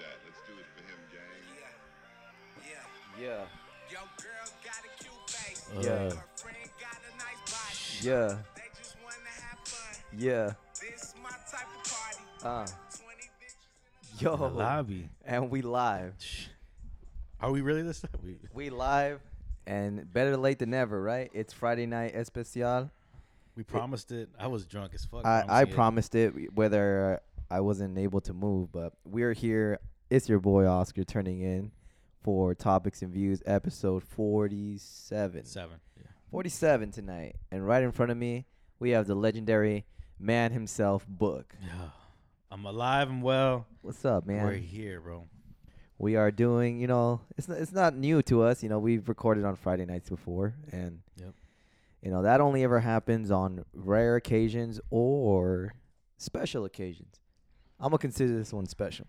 that. Let's do it for him, gang. Yeah. Yeah. Yo, girl got a cute face. Yeah. Her friend got a nice body. Yeah. They just wanna have fun. Yeah. This my type of party. Uh. 20 bitches Yo. The lobby. And we live. Are we really this? We, We live. And better late than never, right? It's Friday night especial. we promised it. I was drunk as fuck. I, I promised it whether I wasn't able to move, but we're here. It's your boy Oscar turning in for Topics and Views episode 47. Seven. Yeah. 47 tonight. And right in front of me, we have the legendary man himself, Book. Yeah. I'm alive and well. What's up, man? We're here, bro. we are doing, you know, it's not, it's not new to us. You know, we've recorded on Friday nights before, and Yep. you know that only ever happens on rare occasions or special occasions. I'm gonna consider this one special.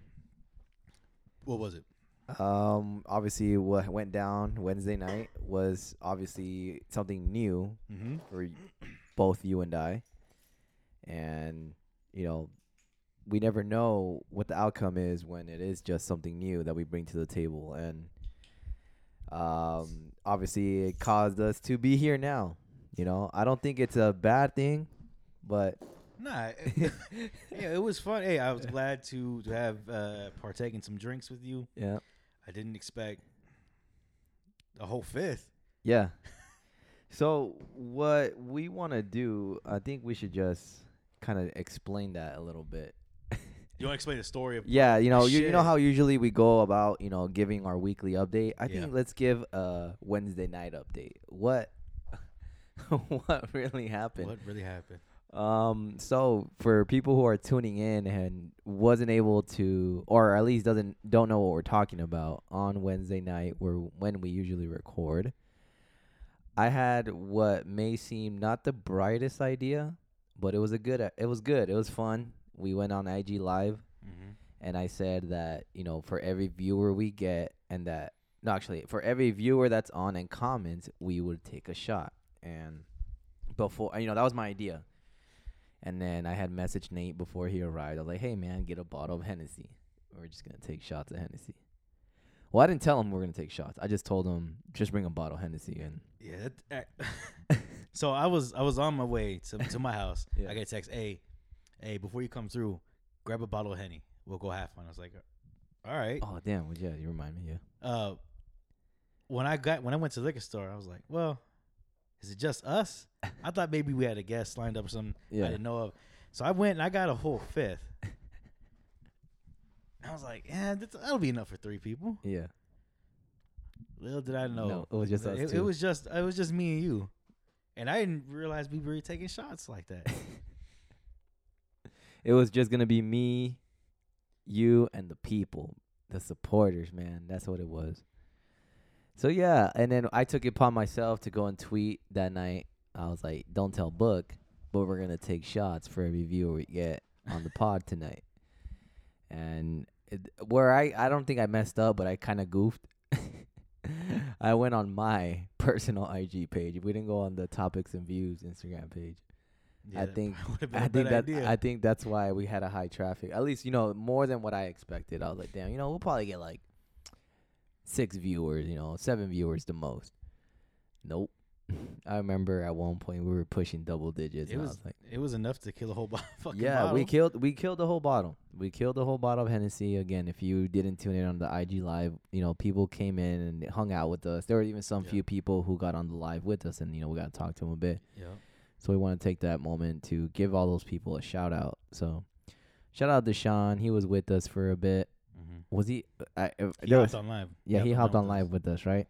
What was it? Um, obviously, what went down Wednesday night was obviously something new Mm-hmm. for both you and I, and you know, we never know what the outcome is when it is just something new that we bring to the table, and um, obviously, it caused us to be here now. You know, I don't think it's a bad thing, but Nah, it, yeah, it was fun. Hey, I was glad to to have uh, partake in some drinks with you. yeah, I didn't expect a whole fifth. yeah. So what we want to do, I think we should just kind of explain that a little bit. You want to explain the story of? Yeah, you know, you, you know how usually we go about, you know, giving our weekly update. I Yeah. think let's give a Wednesday night update. What what really happened? What really happened? Um so for people who are tuning in and wasn't able to or at least doesn't don't know what we're talking about on Wednesday night where when we usually record, I had what may seem not the brightest idea, but it was a good it was good. It was fun. We went on IG live Mm-hmm. and I said that you know for every viewer we get and that no actually for every viewer that's on and comments we would take a shot and before you know that was my idea and then I had messaged Nate before he arrived I was like hey man get a bottle of Hennessy we're just gonna take shots of Hennessy well I didn't tell him we're gonna take shots I just told him just bring a bottle of Hennessy and Yeah. That, uh, so I was I was on my way to to my house. Yeah. I get a text, hey, hey, before you come through, grab a bottle of henny. We'll go half one. I was like, all right. oh damn well, yeah you remind me yeah Uh, when I got when I went to the liquor store, I was like, well, is it just us? I thought maybe we had a guest lined up or something Yeah. I didn't know of. So I went and I got a whole fifth. I was like, yeah, that's, that'll be enough for three people. yeah Little did I know, No, it was just us it, it was just it was just me and you, and I didn't realize we were taking shots like that. it was just gonna be me, you, and the people, the supporters, man. That's what it was. So yeah, and then I took it upon myself to go and tweet that night. I was like, "Don't tell Book, but we're gonna take shots for every viewer we get on the pod tonight." And it, where I I don't think I messed up, but I kind of goofed. I went on my personal IG page. We didn't go on the topics and views Instagram page. Yeah, that think- probably would've been I think that idea. I think that's why we had a high traffic. At least you know more than what I expected. I was like, damn, you know, we'll probably get like six viewers, you know, seven viewers the most. Nope. I remember at one point we were pushing double digits. it was was like, it was enough to kill a whole bo- fucking yeah, we killed we killed the whole bottle. We killed the whole bottle of Hennessy. Again, if you didn't tune in on the IG live, you know, people came in and hung out with us. There were even some Yeah. few people who got on the live with us, and you know, we got to talk to them a bit. Yeah. So we want to take that moment to give all those people a shout out. So shout out to Sean. He was with us for a bit. Mm-hmm. Was he? I, uh, He hopped was- on live. yeah, he hopped on live with us, right?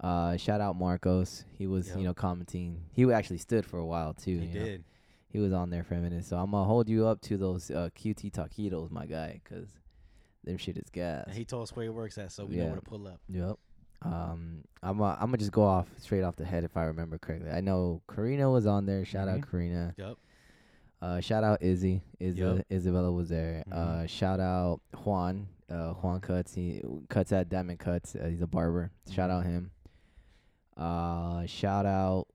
Uh, shout out Marcos. He was, Yep. you know, commenting. He actually stood for a while too. He you know? did. He was on there for a minute. So I'm gonna hold you up to those uh, QT taquitos, my guy, 'cause them shit is gas. And he told us where he works at, so we know where to pull up. Yep. Um, I'm uh, I'm gonna just go off straight off the head if I remember correctly. I know Karina was on there. Shout out Mhm. Karina. Yep. Uh, shout out Izzy. Iz- Yep. Isabella was there. Mhm. Uh, shout out Juan. Uh, Juan cuts. He cuts at Diamond Cuts. Uh, he's a barber. Shout out him. Uh, shout out.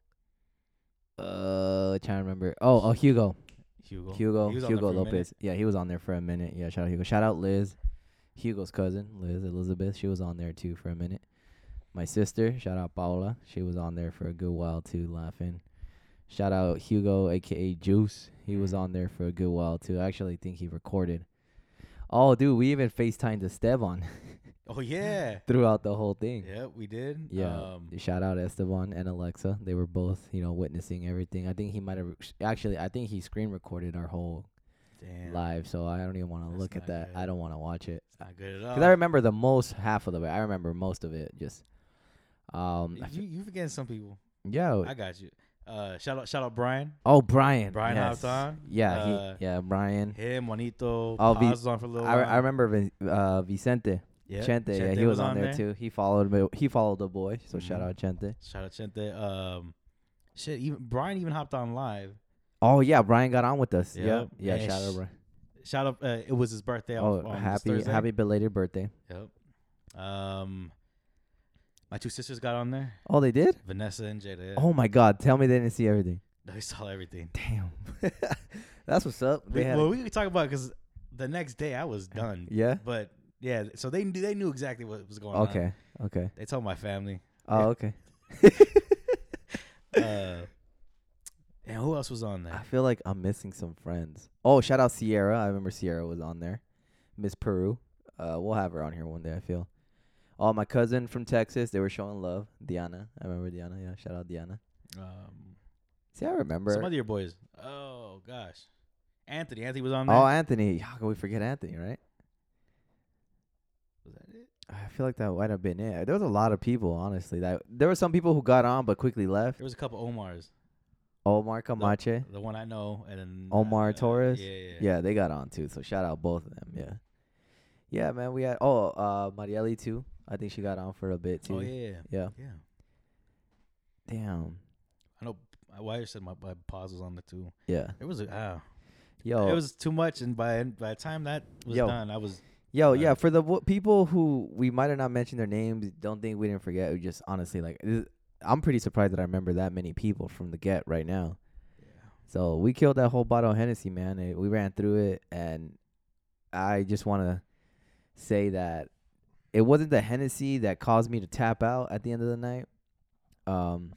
Uh, trying to remember. Oh, oh, Hugo. Hugo. Hugo. He was on there Hugo for a minute. Lopez. Yeah, he was on there for a minute. Yeah, shout out Hugo. Shout out Liz. Hugo's cousin, Liz Elizabeth, she was on there too for a minute. My sister, shout out Paula, she was on there for a good while too, laughing. Shout out Hugo, aka Juice, he was Mhm. on there for a good while too. I actually think he recorded. Oh, dude, we even FaceTimed Esteban Oh yeah. throughout the whole thing. Yeah, we did. Yeah. Um, Shout out Esteban and Alexa. They were both, you know, witnessing everything. I think he might have actually. I think he screen recorded our whole damn. live, so I don't even want to look at that. I don't want to watch it It's not good at all. because I remember the most half of the way. I remember most of it. Just, um, you you forgetting some people. yo, I got you. Uh, shout out shout out Brian. oh Brian, Brian yes. hopped on? Yeah, Uh, he, yeah, Brian. Him, Juanito. Oh, Vi- was on for a little I, while. I remember uh, Vicente, Yeah, Chente. Yeah, he was, on there, too. He followed me. He followed the boy. So shout Mhm. out Chente. Shout out Chente. Um, shit. Even Brian even hopped on live. Oh yeah, Brian got on with us. Yep. Yeah, yeah. Yeah, shout out Brian. Shout out. Uh, it was his birthday. Oh, on, on happy happy belated birthday. Yep. Um, my two sisters got on there. Oh, they did. Vanessa and Jada. Yeah. Oh my God! Tell me they didn't see everything. they saw everything. Damn. That's what's up. We, well, we could talk about because the next day I was done. yeah. But yeah, so they knew they knew exactly what was going on. Okay. Okay. They told my family. Oh, okay. Uh, and who else was on there? I feel like I'm missing some friends. Oh, shout out Sierra. I remember Sierra was on there. Miss Peru. Uh, we'll have her on here one day. I feel. Oh, my cousin from Texas. They were showing love. Diana. I remember Diana. Yeah. Shout out Diana. Um, See, I remember. some of your boys. Oh gosh, Anthony. Anthony was on there. oh, Anthony. How can we forget Anthony? Right. was that it? I feel like that might have been it. There was a lot of people, honestly. That there were some people who got on but quickly left. There was a couple Omars. Omar Camache. The one I know, and then Omar uh, Torres? Yeah, yeah, Yeah, they got on too. So shout out both of them. Yeah. Yeah, man. We had oh uh Marielli too. I think she got on for a bit too. Oh yeah, Yeah. yeah. Damn. I know. My wife said my, my pause was on the too. Yeah. It was a ah, Yo. it was too much, and by by the time that was Yo. done, I was yo, uh, yeah, for the w- people who we might have not mentioned their names, don't think we didn't forget. We just honestly like this, I'm pretty surprised that I remember that many people from the get right now. Yeah. So we killed that whole bottle of Hennessy, man. It, we ran through it, and I just want to say that it wasn't the Hennessy that caused me to tap out at the end of the night. Um,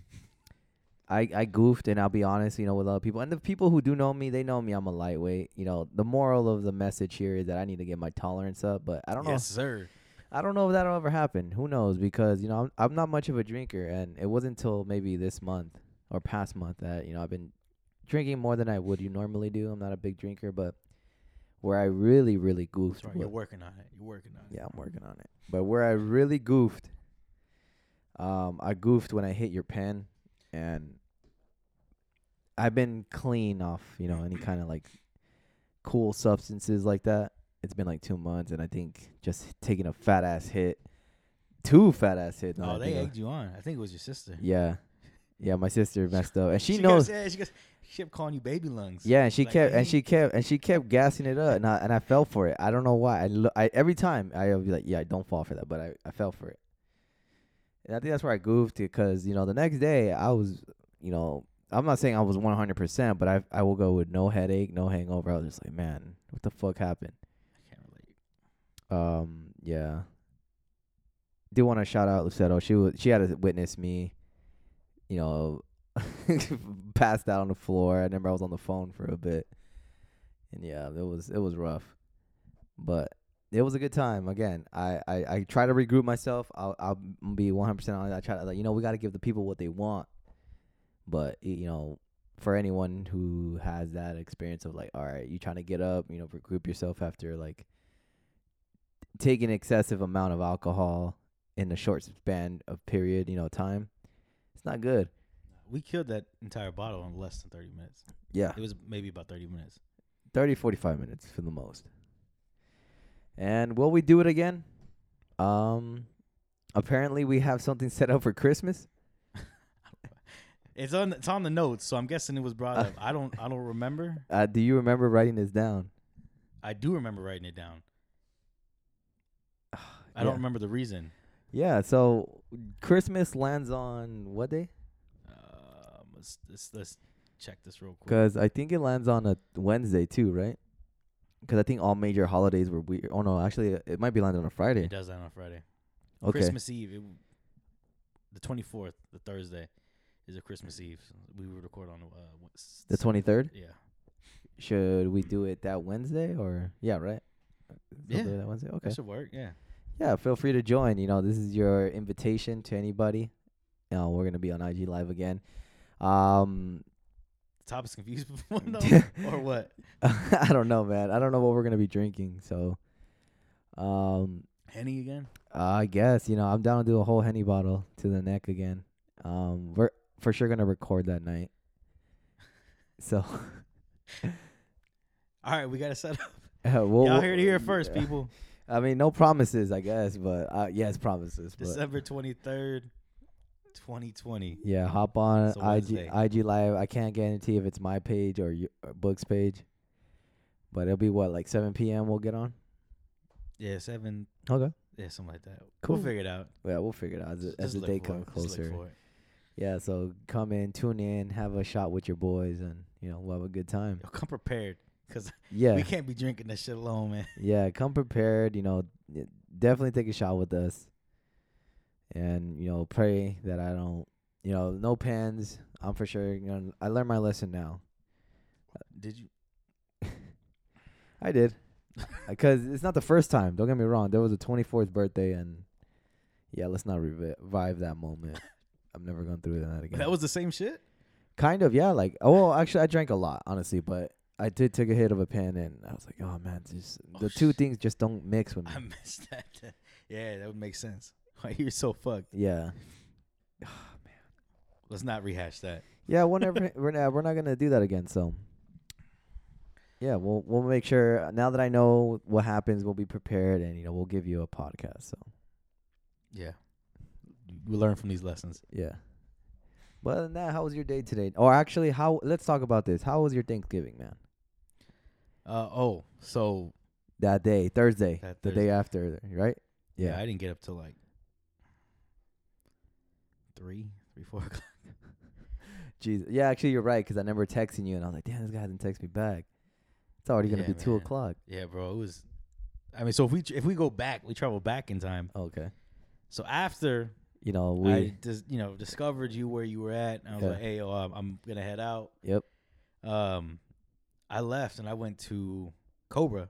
I I goofed, and I'll be honest, you know, with other people, and the people who do know me, they know me. I'm a lightweight. You know, the moral of the message here is that I need to get my tolerance up, but I don't know. yes, sir. I don't know if that'll ever happen. Who knows? Because you know, I'm I'm not much of a drinker, and it wasn't until maybe this month or past month that you know I've been drinking more than I would you normally do. I'm not a big drinker, but where I really really goofed. Right. You're working on it. You're working on it. yeah, I'm working on it. But where I really goofed, um, I goofed when I hit your pen, and I've been clean off, you know, any kind of like cool substances like that. It's been like two months, and I think just taking a fat ass hit, two fat ass hits. now Oh, I they egged you on. I think it was your sister. Yeah, yeah, my sister messed up, and she, kept knows. saying- she, kept, she kept calling you baby lungs. Yeah, and she Like, kept and she kept and she kept gassing it up, and I and I fell for it. I don't know why. I, lo- I every time I would be like, yeah, I don't fall for that, but I, I fell for it. And I think that's where I goofed it because you know the next day I was, you know, I'm not saying I was 100, percent but I I will go with no headache, no hangover. I was just like, man, what the fuck happened? I can't relate. Um, yeah. Do want to shout out Lucero. She was she had to witness me, you know, passed out on the floor. I remember I was on the phone for a bit, and yeah, it was it was rough, but it was a good time. Again, I I, I try to regroup myself. I'll I'll be one hundred percent honest. I try to like you know we got to give the people what they want, but you know for anyone who has that experience of like all right, you trying to get up, you know, regroup yourself after like taking excessive amount of alcohol in a short span of period, you know, time, it's not good. We killed that entire bottle in less than 30 minutes. Yeah. It was maybe about 30 minutes. 30 45 minutes for the most. And will we do it again? Um apparently we have something set up for Christmas. It's on it's on the notes, so I'm guessing it was brought up. I don't I don't remember. Uh do you remember writing this down? I do remember writing it down. I Yeah. don't remember the reason. Yeah, so Christmas lands on what day? Let's, let's let's check this real quick. Cuz I think it lands on a Wednesday too, right? because I think all major holidays were weird. Oh no, actually, it might be landed on a Friday. It does land on Friday. Okay. Christmas Eve, it, the twenty fourth, the Thursday, is a Christmas Eve. So we would record on uh, The twenty third. Yeah. Should we do it that Wednesday or yeah, right? Yeah. that Wednesday. Okay. That should work. Yeah. Yeah, feel free to join. You know, this is your invitation to anybody. You know, we're gonna be on IG Live again. Um, Topic's confused before no, or what? I don't know, man. I don't know what we're gonna be drinking. So, um, Henny again? I guess you know I'm down to do a whole henny bottle to the neck again. Um, we're for sure gonna record that night. So, All right, we got to set up. uh, we'll, Y'all heard it here first, yeah. people. I mean, no promises, I guess, but uh, yes, promises. December twenty third, twenty twenty. yeah, hop on IG IG live. I can't guarantee if it's my page or your or Book's page, but it'll be what like 7 p.m. We'll get on. Yeah, seven. Okay. Yeah, something like that. Cool. We'll figure it out. Yeah, we'll figure it out as, as the day comes it. Just look closer. Yeah, so come in, tune in, have a shot with your boys, and you know we'll have a good time. Yo, come prepared, cause Yeah, we can't be drinking this shit alone, man. yeah, come prepared. You know, definitely take a shot with us, and you know pray that I don't, you know, no pens. I'm for sure. You know, I learned my lesson now. Did you? I did, because it's not the first time. Don't get me wrong. There was a 24th birthday, and yeah, let's not revive that moment. I'm never going through that again. That was the same shit. Kind of, yeah. Like, oh, well, actually, I drank a lot, honestly, but I did take a hit of a pen, and I was like, oh man, just Oh, the two sh- things just don't mix with me. I missed that. yeah, that would make sense. Why you're so fucked? yeah, Oh, man. Let's not rehash that. yeah. We're never, we're not, we're not gonna do that again. So, yeah, we'll we'll make sure. Now that I know what happens, we'll be prepared, and you know, we'll give you a podcast. So, Yeah, we learn from these lessons. yeah. But other than that, how was your day today? Or actually, how? Let's talk about this. How was your Thanksgiving, man? Uh oh, so That day, Thursday, That the day after, right? yeah, I didn't get up till like three, three, four o'clock. Jesus. Yeah, actually, you're right. Because I remember texting you, and I was like, "Damn, this guy hasn't texted me back." It's already gonna Yeah, be two o'clock. Yeah, bro, it was. I mean, so if we if we go back, we travel back in time. Okay. So after You know, we. I just you know discovered you where you were at, and I was Yeah. like, hey, yo, I'm, I'm gonna head out. yep. Um, I left and I went to Cobra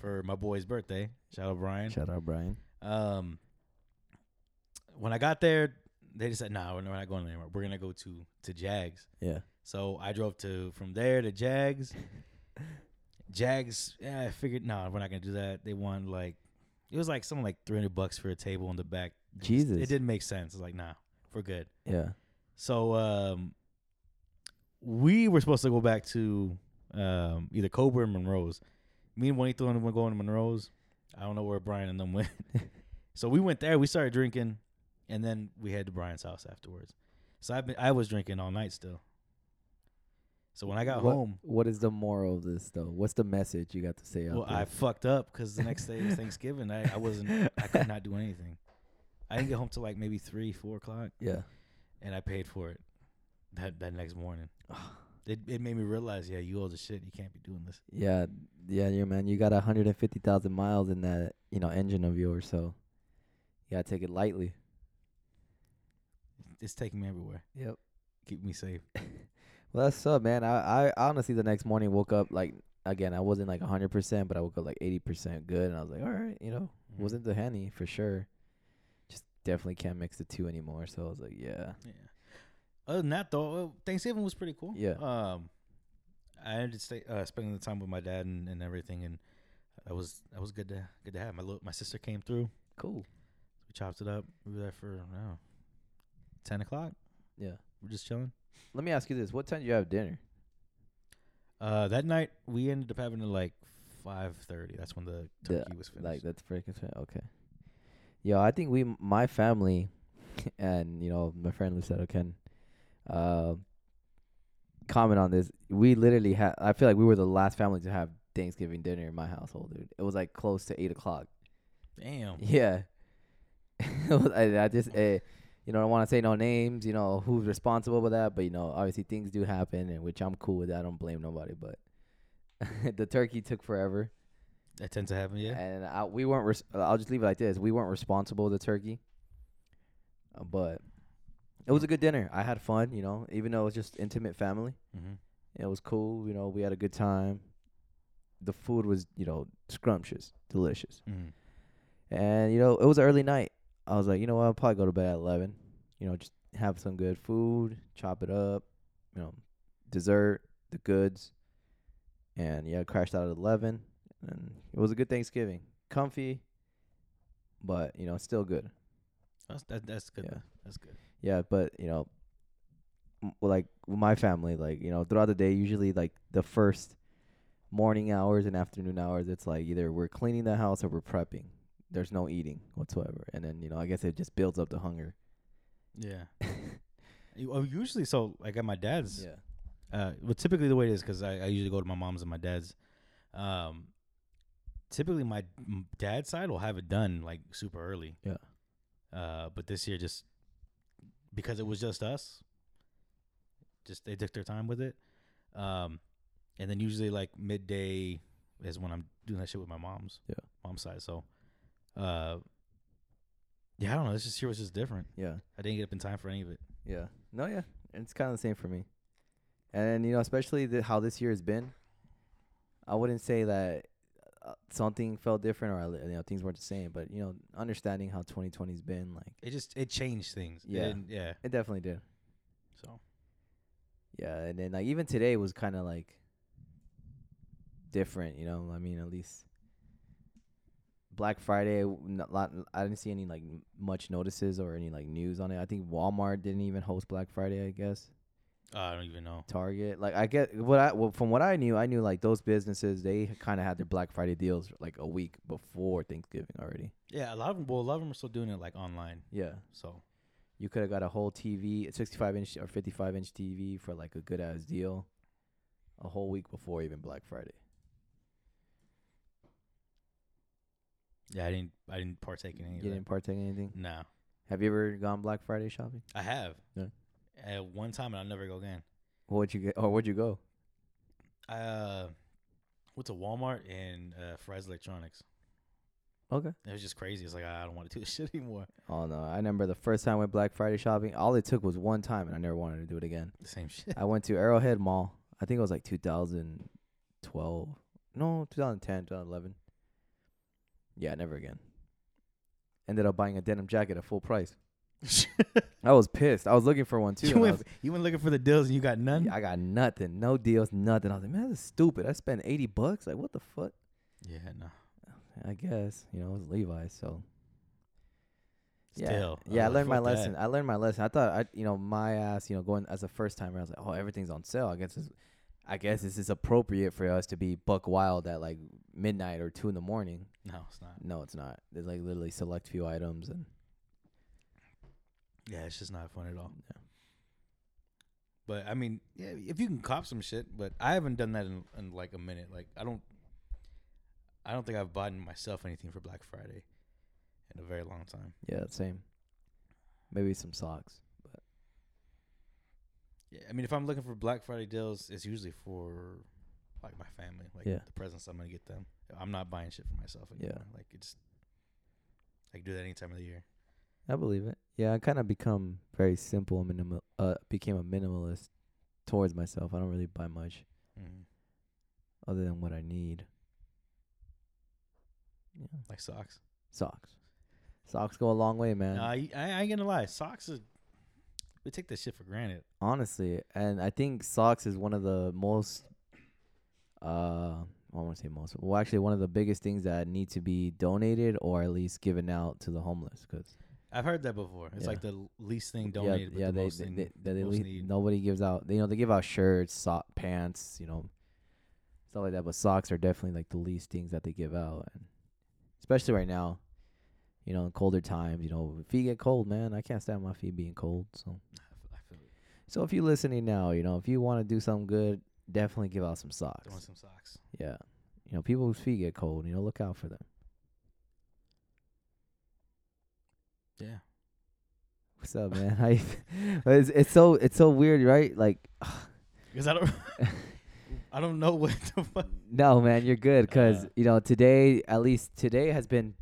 for my boy's birthday. Shout out Brian. Shout out Brian. Um, when I got there, they just said, "Nah, we're not going anywhere. We're gonna go to to Jags." Yeah. So I drove to from there to Jags. Jags, yeah, I figured, nah, we're not gonna do that. They want like, it was like something like three hundred bucks for a table in the back. Jesus. it didn't make sense. It's like, nah, we're good. Yeah. So um, we were supposed to go back to um either Cobra or Monroe's. Me and Juanito and were going to Monroe's. I don't know where Brian and them went. so we went there. We started drinking, and then we head to Brian's house afterwards. So I've been, I was drinking all night still. So when I got What- home, What is the moral of this, though? What's the message you got to say? well, I fucked up because the next day was Thanksgiving. I, I wasn't. I could not do anything. I didn't get home till like maybe three, four o'clock, yeah. and I paid for it that that next morning. It it made me realize, yeah, you owe the shit. You can't be doing this. Yeah. Yeah. Yeah, man. You got 150,000 miles in that, you know, engine of yours, so you gotta take it lightly. It's taking me everywhere. Yep. Keep me safe. Well, that's up, man. I, I honestly the next morning woke up like again. I wasn't like hundred percent, but I woke up like eighty percent good, and I was like, all right, you know, Mhm. wasn't the henny for sure. Just definitely can't mix the two anymore. So I was like, yeah, Yeah. Other than that, though, uh, Thanksgiving was pretty cool. Yeah. Um, I ended up stay, uh, spending the time with my dad and, and everything, and that was that was good to good to have. My little, my sister came through. cool. We chopped it up. We were there for I don't know, ten o'clock. Yeah. We're just chilling. Let me ask you this: What time do you have dinner? Uh, that night we ended up having it like five thirty. That's when the turkey was finished. Like that's freaking fa- okay. Yo, I think we, my family, and you know my friend Lucero can, uh, comment on this. We literally had. I feel like we were the last family to have Thanksgiving dinner in my household, dude. It was like close to eight o'clock. Damn. Yeah. I, I just, uh, you know, I don't want to say no names, you know, who's responsible for that, but, you know, obviously things do happen, and which I'm cool with that. I don't blame nobody, but the turkey took forever. That tends to happen. Yeah. And I, we weren't. Res- I'll just leave it like this. We weren't responsible with the turkey, uh, but it was a good dinner. I had fun. You know, even though it was just intimate family, Mm-hmm. it was cool. You know, we had a good time. The food was, you know, scrumptious, delicious. Mm-hmm. And you know, it was an early night. I was like, you know what, I'll probably go to bed at eleven. You know, just have some good food, chop it up, you know, dessert, the goods. And yeah, crashed out at eleven. And it was a good Thanksgiving. Comfy, but you know, still good. That's that, that's good. Yeah. That's good. Yeah, but you know, m- like with my family, like you know, throughout the day, usually like the first morning hours and afternoon hours, it's like either we're cleaning the house or we're prepping. There's no eating whatsoever, and then you know, I guess it just builds up the hunger. Yeah. Well, usually, so like at my dad's, yeah, uh, well, typically the way it is because I, I usually go to my mom's and my dad's. Um, typically my dad's side will have it done like super early. Yeah. Uh, but this year just because it was just us, just they took their time with it. Um, and then usually like midday is when I'm doing that shit with my mom's. Yeah. Mom's side. So, uh, yeah, I don't know. This just year was just different. yeah, I didn't get up in time for any of it. yeah. No, yeah, it's kind of the same for me. And you know, especially the, how this year has been, I wouldn't say that uh, something felt different or you know things weren't the same. But you know, understanding how 2020's been, like It just it changed things. It Yeah. didn't- yeah. it definitely did. So Yeah, and then like even today was kind of like different, you know. I mean, at least Black Friday, not lot. I didn't see any like much notices or any like news on it. I think Walmart didn't even host Black Friday. I guess uh, I don't even know. Target, like I get what I well, from what I knew, I knew like those businesses they kind of had their Black Friday deals like a week before Thanksgiving already. Yeah, a lot of them. Well, a lot of them are still doing it like online. Yeah, So you could have got a whole TV, a 65 inch or 55 inch TV for like a good ass deal, a whole week before even Black Friday. Yeah, I didn't. I didn't partake in any You of that. didn't partake in anything. No, Have you ever gone Black Friday shopping? I have. Yeah. At one time, and I'll never go again. What'd you get? Or where'd you go? I uh, went to Walmart and uh, Fry's Electronics. Okay. It was just crazy. It's like I don't want to do this shit anymore. Oh no, I remember the first time I went Black Friday shopping. All it took was one time, and I never wanted to do it again. The same shit. I went to Arrowhead Mall. I think it was like 2012. No, 2010, 2011. Yeah, never again. Ended up buying a denim jacket at full price. I was pissed. I was looking for one too. you and I, went. was- You went looking for the deals and you got none. I got nothing, no deals, nothing. I was like, man, this is stupid. I spent 80 bucks. Like, what the fuck? Yeah, no. I guess you know it was Levi's, so yeah, Still, yeah. I was like, learned my fuck that. lesson. I learned my lesson. I thought I, you know, my ass, you know, going as a first timer, I was like, oh, everything's on sale. I guess, it's, I guess this is appropriate for us to be buck wild at like midnight or two in the morning. No, it's not. No, it's not. There's like literally select few items, and Yeah, it's just not fun at all. Yeah. But I mean, yeah, if you can cop some shit, but I haven't done that in, in like a minute. Like I don't, I don't think I've bought myself anything for Black Friday in a very long time. yeah, same. Maybe some socks. But yeah, I mean, if I'm looking for Black Friday deals, it's usually for like my family, like Yeah. the presents I'm gonna get them. I'm not buying shit for myself Yeah. Like it's, I can do that any time of the year. I believe it. Yeah, I kind of become very simple and minimal. Uh, became a minimalist towards myself. I don't really buy much Mm. other than what I need. Yeah. Like socks. Socks. Socks go a long way, man. No, I, I I ain't gonna lie. Socks is we take this shit for granted. Honestly, and I think socks is one of the most uh I want to say most. Well, actually one of the biggest things that need to be donated or at least given out to the homeless cuz I've heard that before. It's Yeah. like the least thing donated, but yeah, the they, most they, thing they, they, most le- need. nobody gives out. They, You know, they give out shirts, sock, pants, you know, stuff like that. But socks are definitely like the least things that they give out, and especially right now, you know, in colder times. You know, feet get cold, man. I can't stand my feet being cold. So, I f- I feel so if you're listening now, you know, if you want to do something good, definitely give out some Throwing socks. some socks. Yeah, you know, people whose feet get cold, you know, look out for them. Yeah. What's up, man? How you, it's it's so it's so weird, right? Like. Because I don't. I don't know what the fuck. No, man, you're good because Uh. you know today, at least today has been.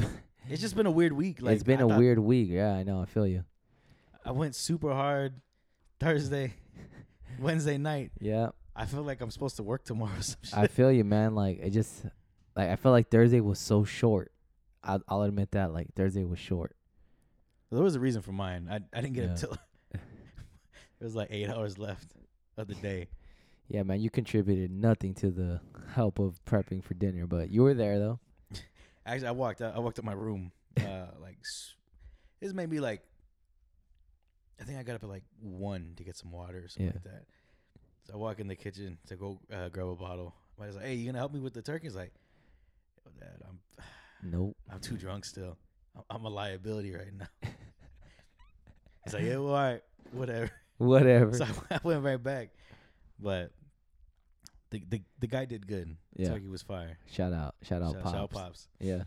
It's just been a weird week. Like it's been a a weird week. Yeah, I know. I feel you. I went super hard Thursday, Wednesday night. Yeah, I feel like I'm supposed to work tomorrow. Some shit. I feel you, man. Like it just, like I felt like Thursday was so short. I'll, I'll admit that. Like Thursday was short. there was a reason for mine. I I didn't get Yeah. it till it was like eight hours left of the day. Yeah, man, you contributed nothing to the help of prepping for dinner, but you were there though. Actually, I walked out. I walked up my room. Uh, like s- this made me like. I think I got up at like one to get some water or something Yeah. like that. So I walk in the kitchen to go uh, grab a bottle. I was like, "Hey, you gonna help me with the turkey?" He's like, "Yo, Dad, I'm Nope. I'm too drunk still. I'm- I'm a liability right now." He's like, "Yeah, well, all right, whatever." Whatever. So I went right back, but the the the guy did good. Yeah. Turkey was fire. Shout out. Shout out Shout, pops. shout out pops. Yeah.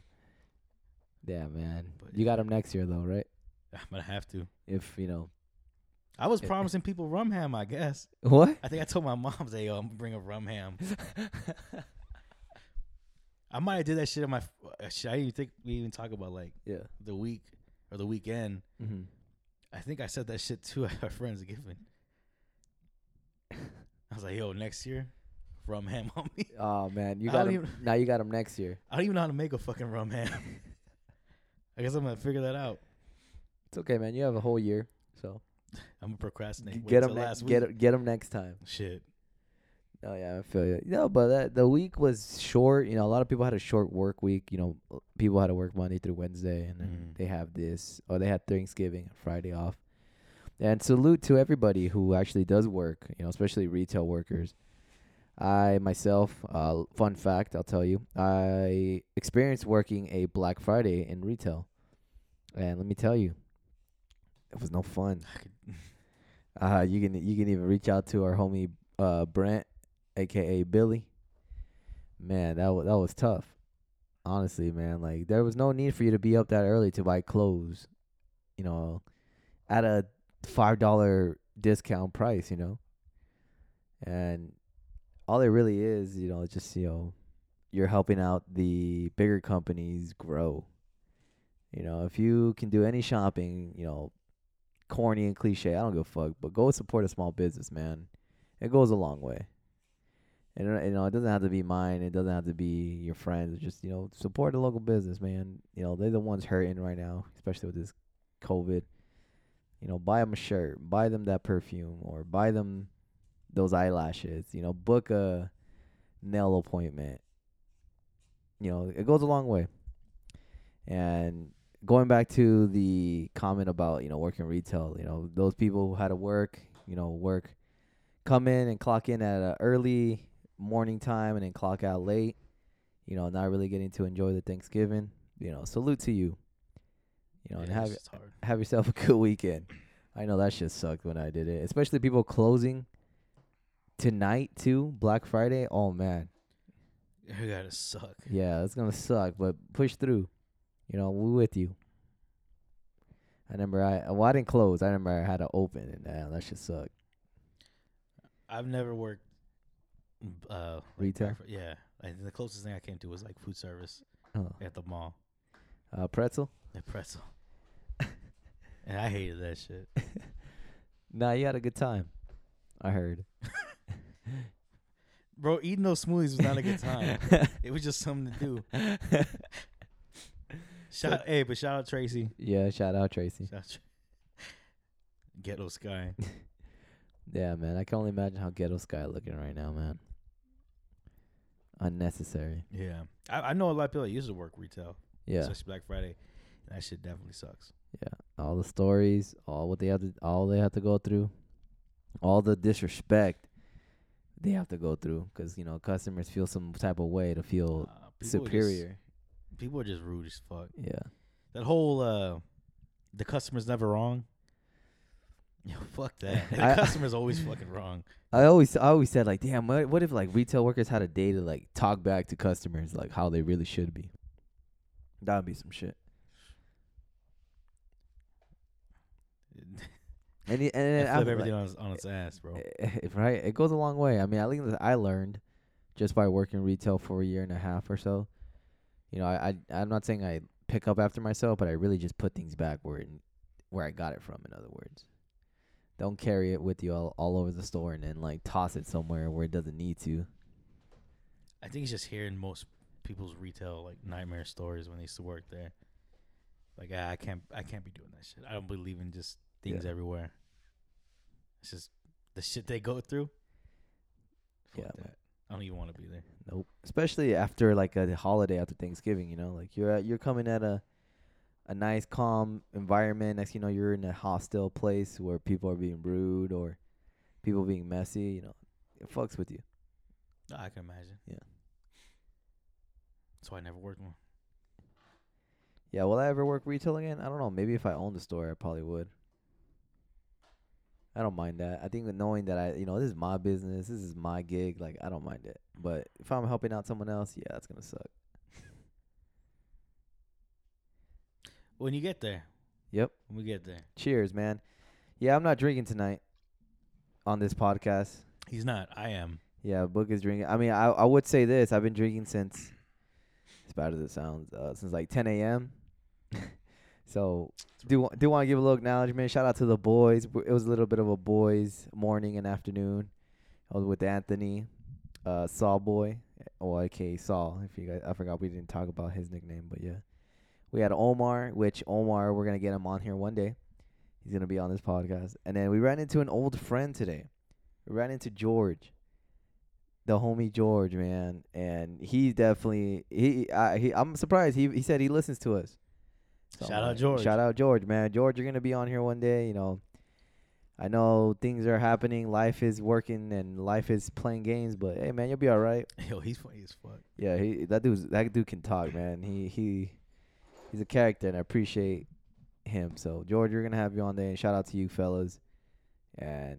Yeah, man. But you got him next year though, right? I'm gonna have to. If you know I was promising people rum ham. I guess. what? I think I told my mom, "Say, yo, I'm gonna bring a rum ham." I might have did that shit on my. uh, Shit, I didn't even think we even talk about like yeah. the week or the weekend. hmm I think I said that shit too at our friends giving. I was like, "Yo, next year, rum ham on me." Oh man, you I got him. even- Now you got him next year. I don't even know how to make a fucking rum ham. I guess I'm gonna figure that out. It's okay, man. You have a whole year, so I'm gonna procrastinate. Get them. Ne- get week. get him next time. Shit. Oh yeah, I feel you. No, but that, the week was short. You know, a lot of people had a short work week. You know, people had to work Monday through Wednesday, and then Mhm. they have this, or they had Thanksgiving and Friday off. And salute to everybody who actually does work. You know, especially retail workers. I myself, uh, fun fact, I'll tell you, I experienced working a Black Friday in retail, and let me tell you, it was no fun. Uh, you can you can even reach out to our homie uh Brent, aka Billy. Man, that was that was tough. Honestly, man, like there was no need for you to be up that early to buy clothes, you know, at a five dollar discount price, you know. And all it really is, you know, just you know, you're helping out the bigger companies grow. You know, if you can do any shopping, you know, corny and cliche. I don't give a fuck, but go support a small business, man. It goes a long way. And uh, you know, it doesn't have to be mine. It doesn't have to be your friends. Just you know, support a local business, man. You know, they're the ones hurting right now, especially with this COVID. You know, buy them a shirt, buy them that perfume, or buy them those eyelashes. You know, book a nail appointment. You know, it goes a long way. And going back to the comment about you know working retail, you know those people who had to work, you know work, come in and clock in at a early morning time and then clock out late, you know not really getting to enjoy the Thanksgiving. You know, salute to you. You know, and have have yourself a good weekend. I know that shit sucked when I did it, especially people closing tonight too, Black Friday. Oh man, You gotta suck. yeah, it's gonna suck, but push through. You know, we with you. I remember I well I didn't close. I remember I had to open and damn, that shit sucked. I've never worked. Uh, like Retail? Black yeah, think the closest thing I came to was like food service Oh. at the mall, Uh, pretzel? at pretzel, and I hated that shit. Nah, you had a good time. I heard. Bro, eating those smoothies was not a good time. it was just something to do. Shout, hey, but shout out Tracy. yeah, shout out Tracy. Shout out Tra- Ghetto Sky. Yeah, man. I can only imagine how ghetto sky looking right now, man. Unnecessary. Yeah, I, I know a lot of people that used to work retail, Yeah. especially Black Friday. And that shit definitely sucks. Yeah, all the stories, all what they have to, all they have to go through, all the disrespect they have to go through, because you know customers feel some type of way to feel Uh, superior. People are just rude as fuck. yeah, That whole uh, the customer's never wrong. Yo, fuck that. The I- customer's always fucking wrong. I always, I always said like, damn, what, what if like retail workers had a day to like talk back to customers like how they really should be? That'd be some shit. And it, and, then flip everything like, on, its, on its ass, bro. eh, right, it goes a long way. I mean, at least I learned just by working retail for a year and a half or so. You know, I, I I'm not saying I pick up after myself, but I really just put things back where it, where I got it from. In other words, don't carry it with you all, all over the store and then like toss it somewhere where it doesn't need to. I think it's just hearing most people's retail like nightmare stories when they used to work there. Like ah, I can't, I can't be doing that shit. I don't believe in just things Yeah. everywhere. It's just the shit they go through. Fuck Yeah, that. I don't even want to be there. Nope. Especially after like a holiday after Thanksgiving, you know, like you're at, you're coming at a a nice calm environment. Next, you know, you're in a hostile place where people are being rude or people being messy. You know, it fucks with you. I can imagine. Yeah. That's why I never worked one. Yeah. Will I ever work retail again? I don't know. Maybe if I owned the store, I probably would. I don't mind that. I think knowing that I, you know, this is my business, this is my gig. Like I don't mind it. But if I'm helping out someone else, yeah, that's gonna suck. When you get there, Yep. when we get there, Cheers, man. Yeah, I'm not drinking tonight on this podcast. he's not. I am. Yeah, Book is drinking. I mean, I I would say this. I've been drinking since, as bad as it sounds, uh, since like 10 a.m. so do do want to give a little acknowledgement. Shout out to the boys. It was a little bit of a boys' morning and afternoon. I was with Anthony, uh, Saul Boy, or aka Saul. If you guys, I forgot we didn't talk about his nickname, but yeah, we had Omar, which Omar we're gonna get him on here one day. He's gonna be on this podcast, and then we ran into an old friend today. We ran into George the homie George, man, and he definitely he I he I'm surprised he he said he listens to us. So Shout out George. Shout out George, man. George, you're gonna be on here one day. You know, I know things are happening, life is working, and life is playing games. But hey, man, you'll be all right. Yo, he's funny as fuck. Yeah, he that dude's that dude can talk, man. He he he's a character, and I appreciate him. So George, we're gonna have you on there, and shout out to you fellas. And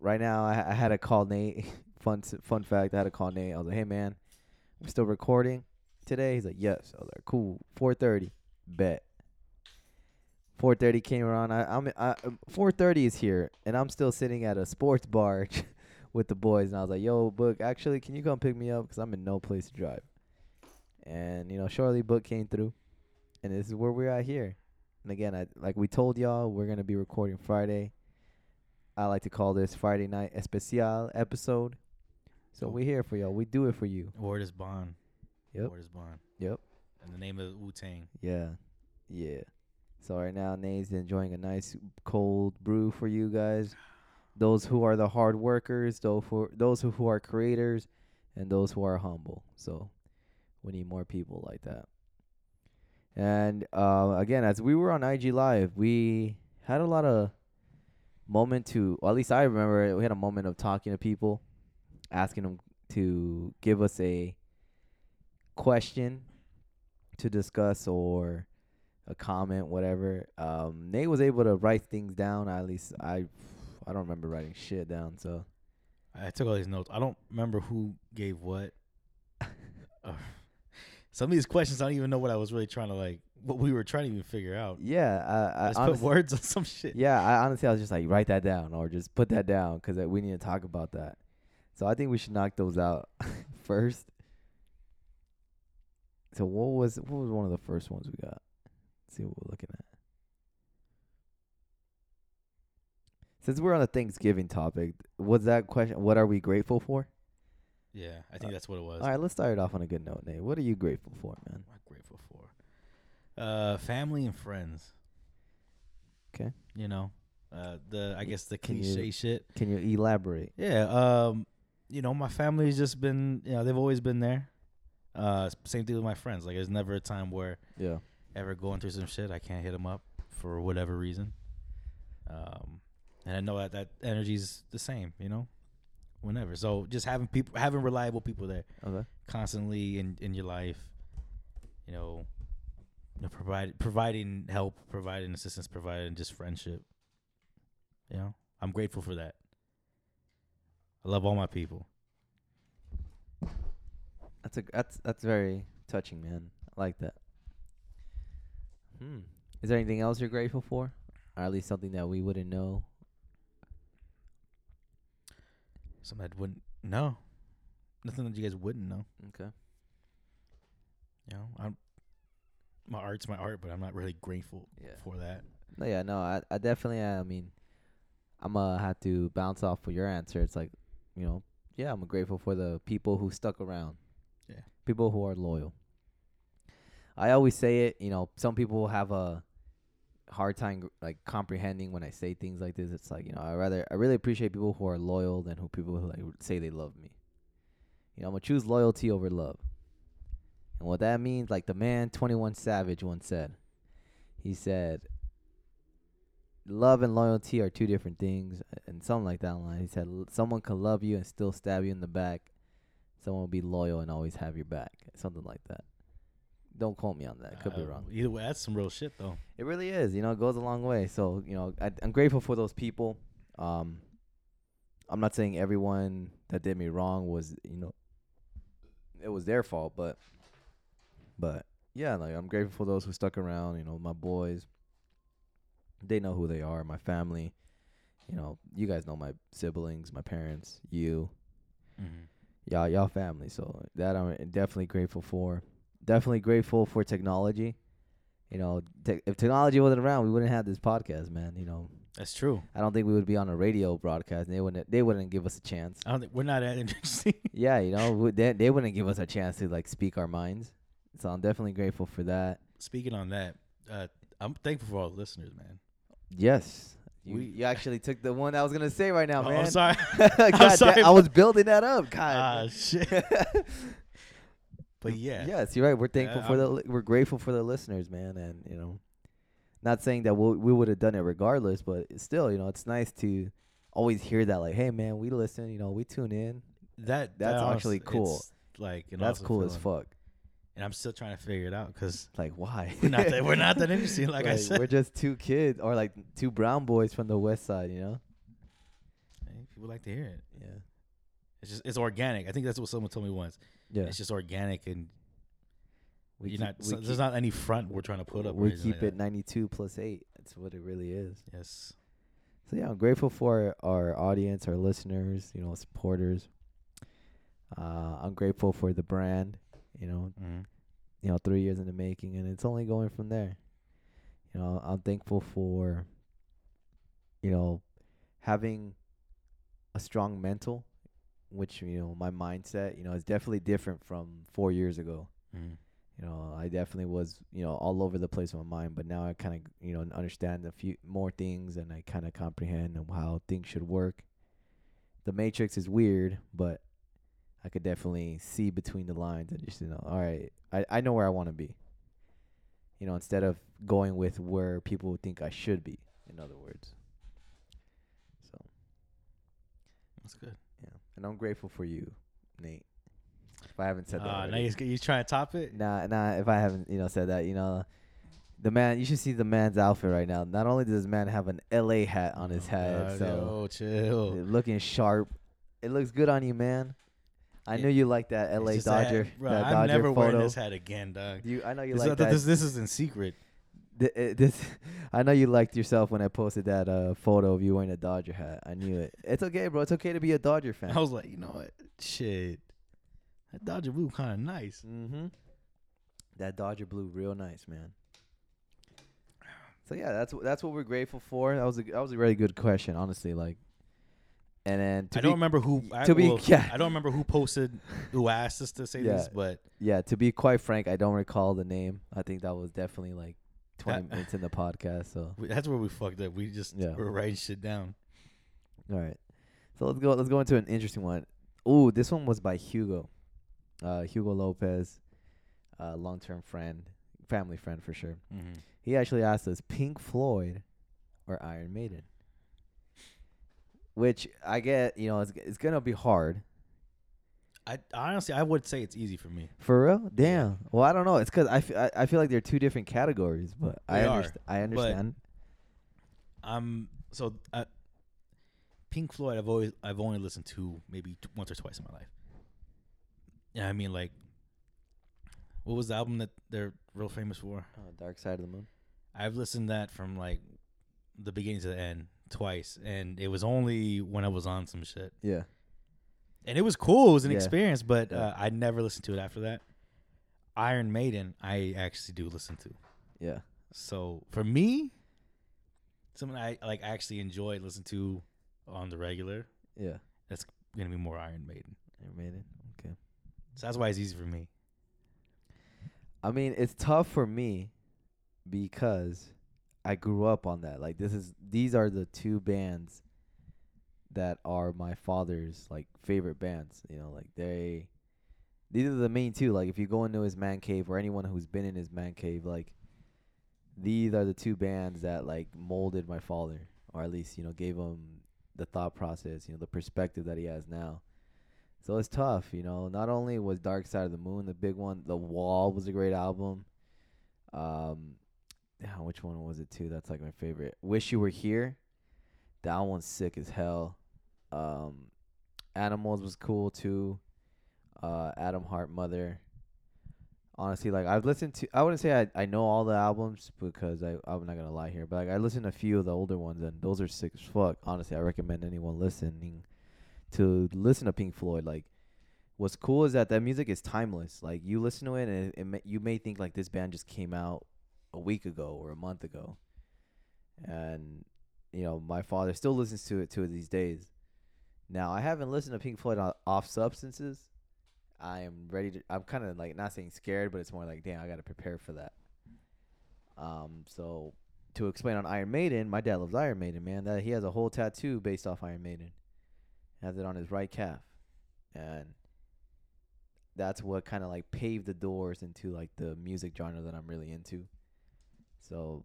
right now, I, I had to call Nate. fun fun fact, I had to call Nate. I was like, hey man, we're still recording today? He's like, yes. I was like, cool. Four thirty, bet. Four thirty came around. I, I'm I, four thirty is here, and I'm still sitting at a sports bar with the boys. And I was like, yo, book, actually, can you come pick me up? Cause I'm in no place to drive. And you know, shortly, book came through, and this is where we're at here. And again, I like we told y'all, we're gonna be recording Friday. I like to call this Friday night especial episode. So Cool. we're here for y'all. We do it for you. Word is bond. Yep. Word is bond. Yep. And the name of Wu Tang. Yeah. Yeah. So right now Nate's enjoying a nice cold brew for you guys. Those who are the hard workers, those who those who, are creators, and those who are humble. So we need more people like that. And uh, again, as we were on IG Live, we had a lot of moment to, or at least I remember, we had a moment of talking to people, asking them to give us a question to discuss or a comment, whatever. Um, Nate was able to write things down. At least I, I don't remember writing shit down. So I took all these notes. I don't remember who gave what. Uh, some of these questions, I don't even know what I was really trying to like. What we were trying to even figure out. yeah, I, I Let's put words on some shit. yeah, I honestly I was just like write that down or just put that down because we need to talk about that. So I think we should knock those out first. So what was what was one of the first ones we got? See what we're looking at. Since we're on the Thanksgiving topic, was that question? What are we grateful for? Yeah, I think that's what it was. All right, let's start it off on a good note, Nate. What are you grateful for, man? I'm grateful for? Uh, family and friends. Okay. You know, uh, the I guess the Can you- cliche shit. Can you elaborate? Yeah. Um, you know, my family's just been. You know, they've always been there. Uh, same thing with my friends. Like, there's never a time where Yeah. Ever going through some shit, I can't hit them up for whatever reason. Um, and I know that that energy's the same. You know, whenever. So just having people, having reliable people there Okay. constantly in in your life. You know, you know, provide providing help, providing assistance, providing just friendship. You know, I'm grateful for that. I love all my people. That's a that's that's very touching, man. I like that. Hmm. Is there anything else you're grateful for, or at least something that we wouldn't know? Something that wouldn't know. Nothing that you guys wouldn't know. Okay. You know, I'm my art's my art, but I'm not really grateful yeah. for that. No, yeah, no, I, I definitely, I mean, I'm gonna have to bounce off for your answer. It's like, you know, yeah, I'm grateful for the people who stuck around. Yeah. People who are loyal. I always say it, you know, some people have a hard time like comprehending when I say things like this. It's like, you know, I rather, I really appreciate people who are loyal than who people who like say they love me. You know, I'm gonna choose loyalty over love. And what that means, like the man 21 Savage once said, he said, love and loyalty are two different things, and something like that line. He said, someone can love you and still stab you in the back. Someone will be loyal and always have your back. Something like that. Don't quote me on that. Could be Uh, wrong. Either way, that's some real shit though. It really is. You know, it goes a long way. So, you know, I, I'm grateful for those people. Um, I'm not saying everyone that did me wrong was, you know, it was their fault, but, but yeah, like I'm grateful for those who stuck around. You know, my boys. They know who they are. My family. You know, you guys know my siblings, my parents, you, Mm-hmm. y'all, y'all family. So that I'm definitely grateful for. Definitely grateful for technology. You know, te- if technology wasn't around, we wouldn't have this podcast, man. You know, That's true. I don't think we would be on a radio broadcast. And they wouldn't. They wouldn't give us a chance. I don't think we're not that interesting. yeah, you know, we- they they wouldn't give us a chance to like speak our minds. So I'm definitely grateful for that. Speaking on that, uh, I'm thankful for all the listeners, man. Yes, you, We- you actually took the one I was gonna say right now, Oh, man. I'm sorry. God, sorry, damn, I was building that up. Ah, God. shit. But mm, yeah, Yes, you're right. We're thankful Yeah, for the I'm- we're grateful for the listeners, man, and you know, not saying that we'll, we would have done it regardless, but still, you know, it's nice to always hear that, like, hey, man, we listen, you know, we tune in. that That's that actually cool. Like That's awesome cool as fuck. And I'm still trying to figure it out because Like, why? we're not that we're not that interesting. Like, I said, we're just two kids or like two brown boys from the west side, you know? People like to hear it. Yeah, It's just it's organic. I think that's what someone told me once. Yeah. It's just organic and we you're keep, not. so- keep, there's not any front we're trying to put up. we keep like it 92 plus eight. That's what it really is. Yes. So yeah, I'm grateful for our audience, our listeners, you know, supporters. Uh, I'm grateful for the brand, you know, Mm-hmm. you know, three years in the making, and it's only going from there. You know, I'm thankful for, you know, having a strong mental, which you know, my mindset, you know, is definitely different from four years ago. Mm-hmm. You know, I definitely was, you know, all over the place in my mind, but now I kind of, you know, understand a few more things and I kind of comprehend how things should work. The Matrix is weird, but I could definitely see between the lines and just, you know, all right, I, I know where I want to be. You know, instead of going with where people would think I should be, in other words. So, That's good. And I'm grateful for you, Nate. If I haven't said that. Uh, now you you trying to top it? Nah, nah. If I haven't, you know, said that, you know, the man. You should see the man's outfit right now. Not only does this man have an LA hat on his head, so yo, chill. looking sharp. It looks good on you, man. I It- knew you liked that LA just a hat. Dodger, Bro, that I'm Dodger never wearing photo. this hat again, dog. You, I know you This, like that. this, this is in secret. Th- uh, this, I know you liked yourself when I posted that uh, photo of you wearing a Dodger hat. I knew it. It's okay, bro. It's okay to be a Dodger fan. I was like, you know what? Shit. That Dodger blue kind of nice. Mm-hmm. That Dodger blue, real nice, man. So yeah, that's that's what we're grateful for. That was a that was a really good question, honestly. Like, and then I be, don't remember who. I, to be- well, yeah. I don't remember who posted, who asked us to say this, but yeah, to be quite frank, I don't recall the name. I think that was definitely like twenty That- minutes in the podcast. So we, that's where we fucked up. We just Yeah. were writing shit down. all right, so let's go. Let's go into an interesting one. Ooh, this one was by Hugo, uh, Hugo Lopez, uh, long term friend, family friend for sure. Mm-hmm. He actually asked us Pink Floyd or Iron Maiden. Which I get, you know, it's, it's gonna be hard I honestly, I would say it's easy for me. for real. Damn. Well, I don't know. It's because I, f- I, I feel like they're two different categories, but I They are, understand. I understand. Um, so uh, Pink Floyd, I've always, I've only listened to maybe t- once or twice in my life. Yeah, I mean, like, what was the album that they're real famous for? Oh, Dark Side of the Moon. I've listened to that from like the beginning to the end twice, and it was only when I was on some shit. Yeah. And it was cool. It was an Yeah. experience, but uh, I never listened to it after that. Iron Maiden, I actually do listen to. Yeah. So for me, something I like actually enjoy listen to on the regular Yeah. That's gonna be more Iron Maiden. Iron Maiden. Okay. So that's why it's easy for me. I mean, it's tough for me because I grew up on that. Like this is these are the two bands that are my father's like favorite bands. You know, like they these are the main two. Like if you go into his man cave or anyone who's been in his man cave, like these are the two bands that like molded my father, or at least you know gave him the thought process, you know, the perspective that he has now. So it's tough, you know. Not only was Dark Side of the Moon the big one, The Wall was a great album. Um, which one was it too? That's like my favorite. Wish You Were Here. That one's sick as hell. Um, Animals was cool too. Uh, Atom Heart Mother. Honestly, like I've listened to, I wouldn't say I, I know all the albums because I I'm not gonna lie here, but like I listened to a few of the older ones and those are sick as fuck. Honestly, I recommend anyone listening to listen to Pink Floyd. Like, what's cool is that that music is timeless. Like you listen to it and it, it may, you may think like this band just came out a week ago or a month ago, and you know my father still listens to it to these days. Now I haven't listened to Pink Floyd o- off substances. I am ready to. I'm kind of like not saying scared, but it's more like damn, I got to prepare for that. Um, so to explain on Iron Maiden, my dad loves Iron Maiden, man. That he has a whole tattoo based off Iron Maiden. Has it on his right calf, and that's what kind of like paved the doors into like the music genre that I'm really into. So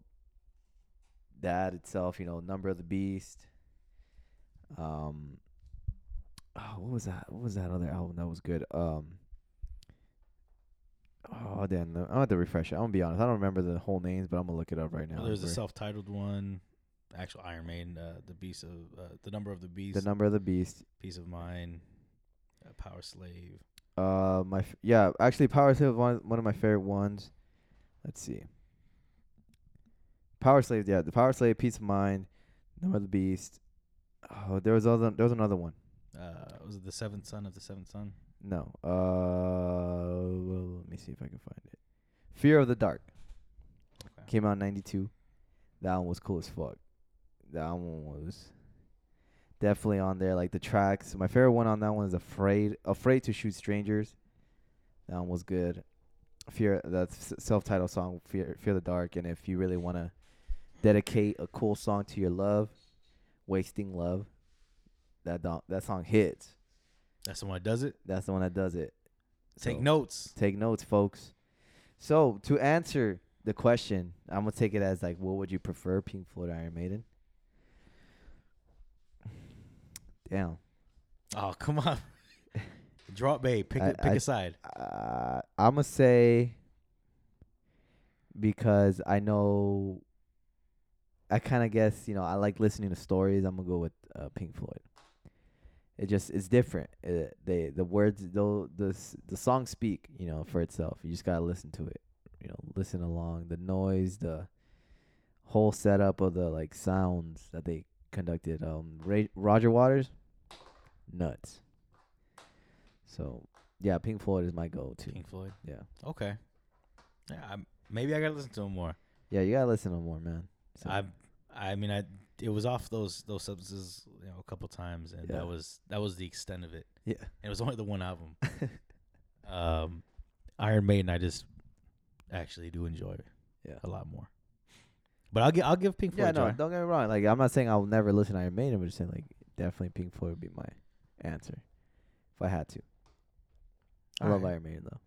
that itself, you know, Number of the Beast. Um, oh, what was that? What was that other album that was good? Um, oh damn, I'm gonna have to refresh it. I'm gonna be honest, I don't remember the whole names, but I'm gonna look it up right now. Well, there's a self-titled one, actual Iron Maiden, uh, the Beast of uh, the Number of the Beast, the Number of the Beast. Piece of Mind, uh, Powerslave. Uh, my f- yeah, actually, Powerslave one one of my favorite ones. Let's see. Powerslave, yeah, the Power Slave, Piece of Mind, Number of the Beast. Oh, there was other, there was another one. Uh, was it the Seventh Son of the Seventh Son? No. Uh, well, let me see if I can find it. Fear of the Dark Okay. came out in '92. That one was cool as fuck. That one was definitely on there. Like the tracks, my favorite one on that one is "Afraid." Afraid to shoot strangers. That one was good. Fear that's self-titled song. Fear, Fear the Dark. And if you really want to dedicate a cool song to your love, "Wasting Love," that do- that song hits. That's the one that does it. That's the one that does it. Take So- notes. Take notes, folks. So to answer the question, I'm gonna take it as like, what would you prefer, Pink Floyd, or Iron Maiden? Damn. Oh come on, drop babe. Pick I- a, pick I- a side. Uh, I'm gonna say because I know. I kind of guess you know I like listening to stories. I'm gonna go with uh, Pink Floyd. It just it's different. It, they the words though the the songs speak you know for itself. You just gotta listen to it. You know, listen along the noise, the whole setup of the like sounds that they conducted. Um, Ray, Roger Waters, nuts. So yeah, Pink Floyd is my go-to. Pink Floyd. Yeah, Okay. Yeah, I'm, maybe I gotta listen to him more. yeah, you gotta listen to more, man. So, I, I mean, I it was off those those substances, you know, a couple times, and Yeah. that was that was the extent of it. yeah, And it was only the one album. um, Iron Maiden, I just actually do enjoy yeah. a lot more. But I'll give I'll give Pink Floyd. Yeah, a no, try. don't get me wrong. Like, I'm not saying I'll never listen to Iron Maiden, but just saying like definitely Pink Floyd would be my answer if I had to. I love Alright. Iron Maiden though.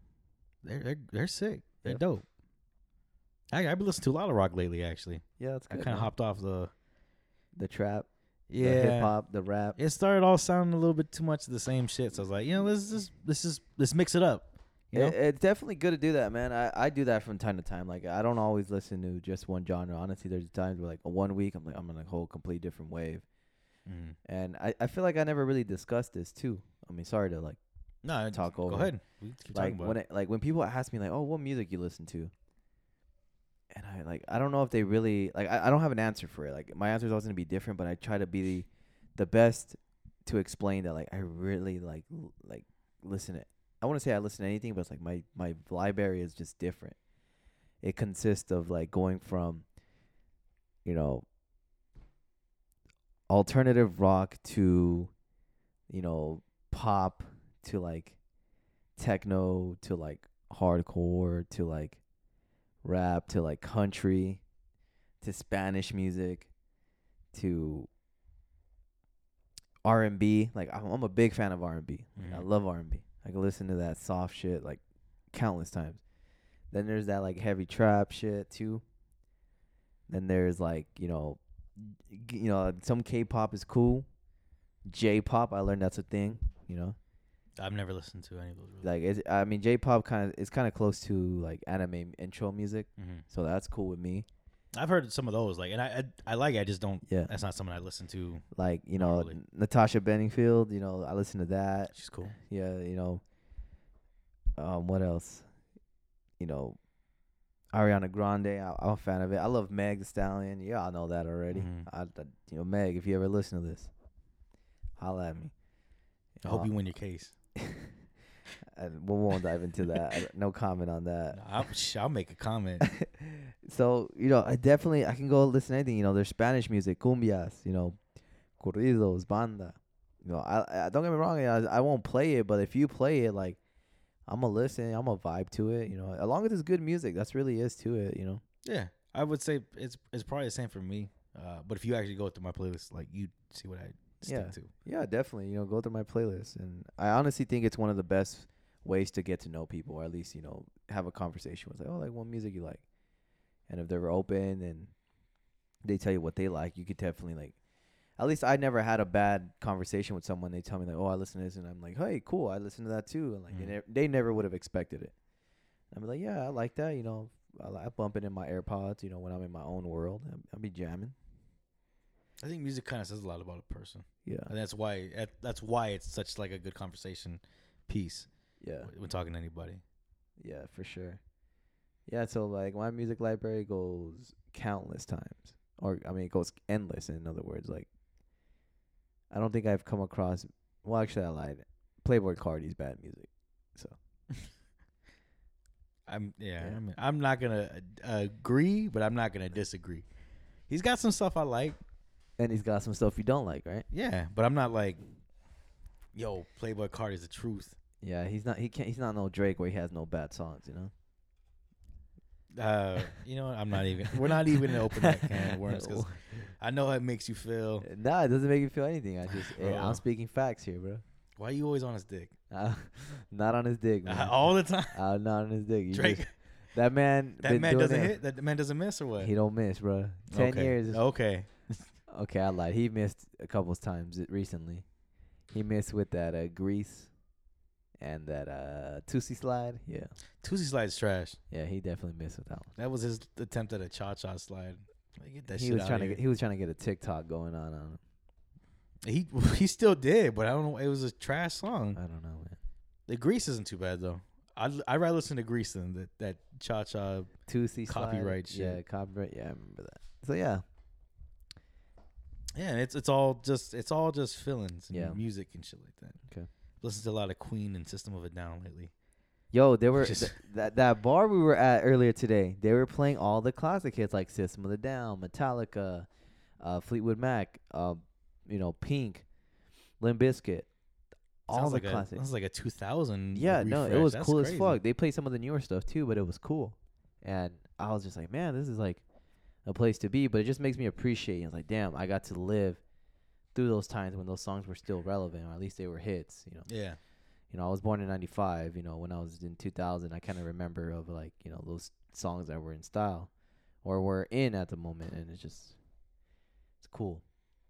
They're they're they're sick. They're Yep. dope. I I've been listening to a lot of rock lately. Actually, Yeah, that's I kind of hopped off the the trap, yeah hip hop, the rap. It started all sounding a little bit too much of the same shit. So I was like, you know, let's just let's just let's mix it up. You know? It, it's definitely good to do that, man. I, I do that from time to time. Like I don't always listen to just one genre. Honestly, there's times where like one week I'm like I'm on a whole complete different wave, Mm. and I, I feel like I never really discussed this too. I mean, sorry to like No, Talk over. go ahead. Like talking about when it. it, like when people ask me like, oh, what music you listen to, and I like I don't know if they really like I, I don't have an answer for it. Like my answer is always gonna be different, but I try to be the, the best to explain that like I really like l- like listen to I want to say I listen to anything but it's like my my library is just different. It consists of like going from you know alternative rock to you know pop to like techno to like hardcore to like rap to like country to Spanish music to R&B. Like I'm, I'm a big fan of R&B. Like, I Mhm. love R&B. I can listen to that soft shit like countless times. Then there's that like heavy trap shit too. Then there's like you know, you know some K-pop is cool. J-pop, I learned that's a thing. You know, I've never listened to any of those. Really. like it's, I mean J-pop kind of it's kind of close to like anime intro music, hmm so that's cool with me. I've heard some of those, like, and I I, I like. it, I just don't. Yeah. That's not something I listen to. Like you know Normally. Natasha Bedingfield, you know I listen to that. She's cool. Yeah, you know. Um, what else? You know, Ariana Grande. I, I'm a fan of it. I love Meg Thee Stallion. Yeah, I know that already. Mhm. I, I- you know, Meg. If you ever listen to this, holla at me. I hope know, you win your case. and we won't dive into that. No comment on that. I'll, I'll make a comment. so you know, I definitely I can go listen to anything. You know, there's Spanish music, cumbias. You know, corridos, banda. You know, I, I don't get me wrong. I, I won't play it, but if you play it, like I'm gonna listen. I'm gonna vibe to it. You know, as long as it's good music, that's really is to it. You know. yeah, I would say it's it's probably the same for me. Uh, but if you actually go through my playlist, like you see what I stick Yeah. to. Yeah, definitely. You know, go through my playlist, and I honestly think it's one of the best ways to get to know people, or at least you know have a conversation with like, oh, like what music you like, and if they're open and they tell you what they like, you could definitely like. At least I never had a bad conversation with someone. They tell me like, oh, I listen to this, and I'm like, hey, cool, I listen to that too, and like they, Mhm. never, they never would have expected it. I'm like, yeah, I like that. You know, I, I bump it in my AirPods. You know, when I'm in my own world, I, I'll be jamming. I think music kind of says a lot about a person, Yeah, and that's why that's why it's such like a good conversation piece yeah. when talking to anybody. Yeah, for sure. Yeah, so like my music library goes countless times, or I mean, it goes endless. In other words, like I don't think I've come across. Well, actually, I lied. Playboi Carti's bad music. So I'm yeah. Yeah. I mean, I'm not gonna uh, agree, but I'm not gonna disagree. He's got some stuff I like, and he's got some stuff you don't like, right? yeah, but I'm not like, yo, Playboi Carti is the truth. Yeah, he's not. He can't. He's not no Drake where he has no bad songs. You know. Uh, you know what? I'm not even. We're not even open that can of worms because I know how it makes you feel. Nah, it doesn't make me feel anything. I just, Bro. I'm speaking facts here, bro. Why are you always on his dick Uh, not on his dick, man. all the time? uh, not on his dick. You Drake, just- that man. that man doesn't it- hit. That man doesn't miss or what? He don't miss, bro. Ten okay. years. Okay. Okay, I lied. He missed a couple times recently. He missed with that uh, Greece and that uh Toosie slide. Yeah, Toosie slide's trash. yeah, he definitely missed with that one. That was his attempt at a cha cha slide. Like, get that he shit was out trying to here. get he was trying to get a TikTok going on. on He he still did, but I don't know. It was a trash song. I don't know, man. The Greece isn't too bad though. I I rather listen to Greece than that that cha cha. Toosie slide. Copyright Yeah, copyright. Yeah, I remember that. So yeah, Yeah, and it's it's all just it's all just fillings and Yeah. music and shit like that. Okay. Listen to a lot of Queen and System of a Down lately. yo, there were Just- th- that that bar we were at earlier today. They were playing all the classic hits like System of the Down, Metallica, uh, Fleetwood Mac, uh, you know, Pink, Limp Bizkit. All sounds the like classics. A, sounds like a 2000. Yeah, no, it refresh. was That's cool crazy. as fuck. They played some of the newer stuff too, but it was cool. And I was just like, man, this is like a place to be. But it just makes me appreciate. it. I like, damn, I got to live through those times when those songs were still relevant, or at least they were hits. You know, Yeah, you know, I was born in '95. You know, when I was in 2000, I kind of remember of like you know those songs that were in style or were in at the moment, and it's just it's cool.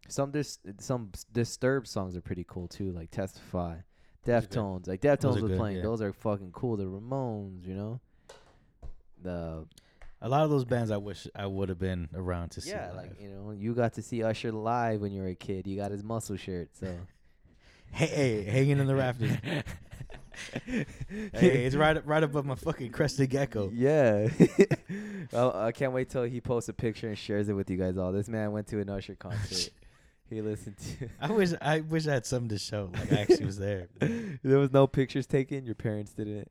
Some dis- some disturbed songs are pretty cool too, like Testify. Deftones. Like Deftones was good, playing; yeah. those are fucking cool. The Ramones, you know. The a lot of those bands I wish I would have been around to see. yeah, live. like you know, you got to see Usher live when you were a kid. You got his muscle shirt, so. hey, hey, hanging in the rafters. hey, it's right right above my fucking crested gecko. Yeah. well, I can't wait till he posts a picture and shares it with you guys all. This man went to an Usher concert. He listened to. I wish I wish I had something to show. Like I actually was there, there was no pictures taken. Your parents didn't.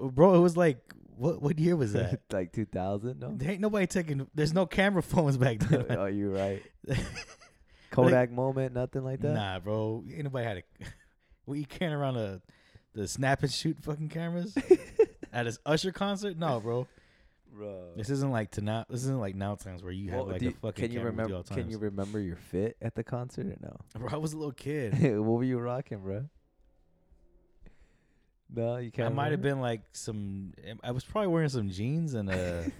Bro. It was like what what year was that? like 2000? No. there ain't nobody taking. There's no camera phones back then. oh, you're right. Kodak moment, nothing like that. Nah, bro. Anybody had a. Were you carrying around a the snap and shoot fucking cameras at his Usher concert? No, bro. bro. This isn't like to now. This isn't like now times where you have Well, like do a fucking. can you remember? Can you remember your fit at the concert or no? Bro, I was a little kid. what were you rocking, bro? No, you can't. I might have been like some. I was probably wearing some jeans and a.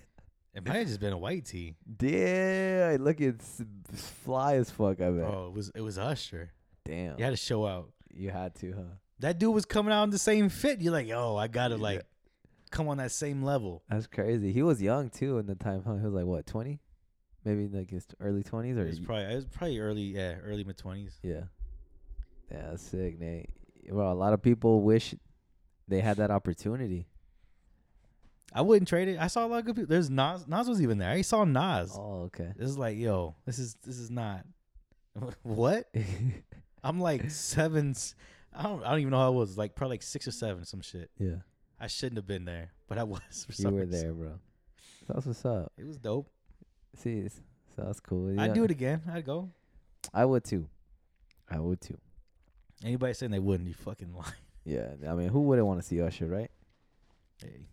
it might have just been a white tee. Yeah, look, it's fly as fuck. I bet. Oh, it was it was Usher. Damn. You had to show out. You had to, huh? That dude was coming out in the same fit. You're like, yo, I gotta Yeah. like come on that same level. That's crazy. He was young too in the time. Huh? He was like what, twenty? Maybe like his early twenties or It was probably it was probably early, yeah, early mid twenties. yeah. Yeah, that's sick, Nate. Well, a lot of people wish they had that opportunity. I wouldn't trade it. I saw a lot of good people. There's Nas. Nas was even there. I saw Nas. Oh, okay. This is like, yo, this is this is not. what? I'm like seven. I don't. I don't even know how I was. Like probably like six or seven, some shit. yeah, I shouldn't have been there, but I was. For you were reason. there, bro. That's what's up. It was dope. See, it's- so that's cool. Yeah. I'd do it again. I'd go. I would too. I would too. Anybody saying they wouldn't, you fucking lie. Yeah, I mean, who wouldn't want to see Usher, right? Hey.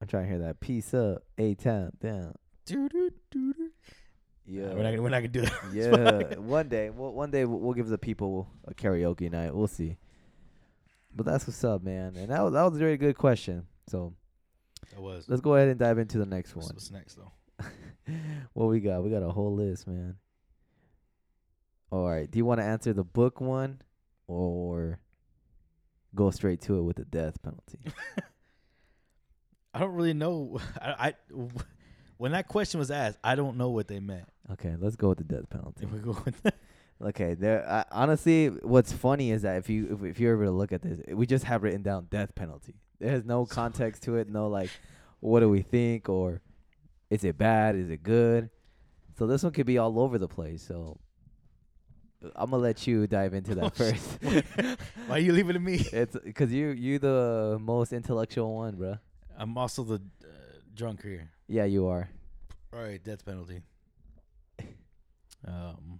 I'm trying to hear that. Peace up, A town down. Yeah, Nah, we're not. gonna, We're not gonna do that. yeah. one day, we'll, one day we'll, we'll give the people a karaoke night. We'll see. But that's what's up, man. And that was that was a very good question. So That was. let's go ahead and dive into the next What's, one. what's next though? what we got? We got a whole list, man. All right. Do you want to answer the book one, or go straight to it with the death penalty? I don't really know. I, I when that question was asked, I don't know what they meant. okay, let's go with the death penalty. If we go with that. Okay, there. I, honestly, what's funny is that if you if, if you're able to look at this, we just have written down death penalty. There's no context to it. No like, what do we think or is it bad? Is it good? So this one could be all over the place. So I'm gonna let you dive into that first. Why are you leaving it to me? it's because you you the most intellectual one, bruh. I'm also the uh, drunk here. Yeah, you are. All right, death penalty. Um,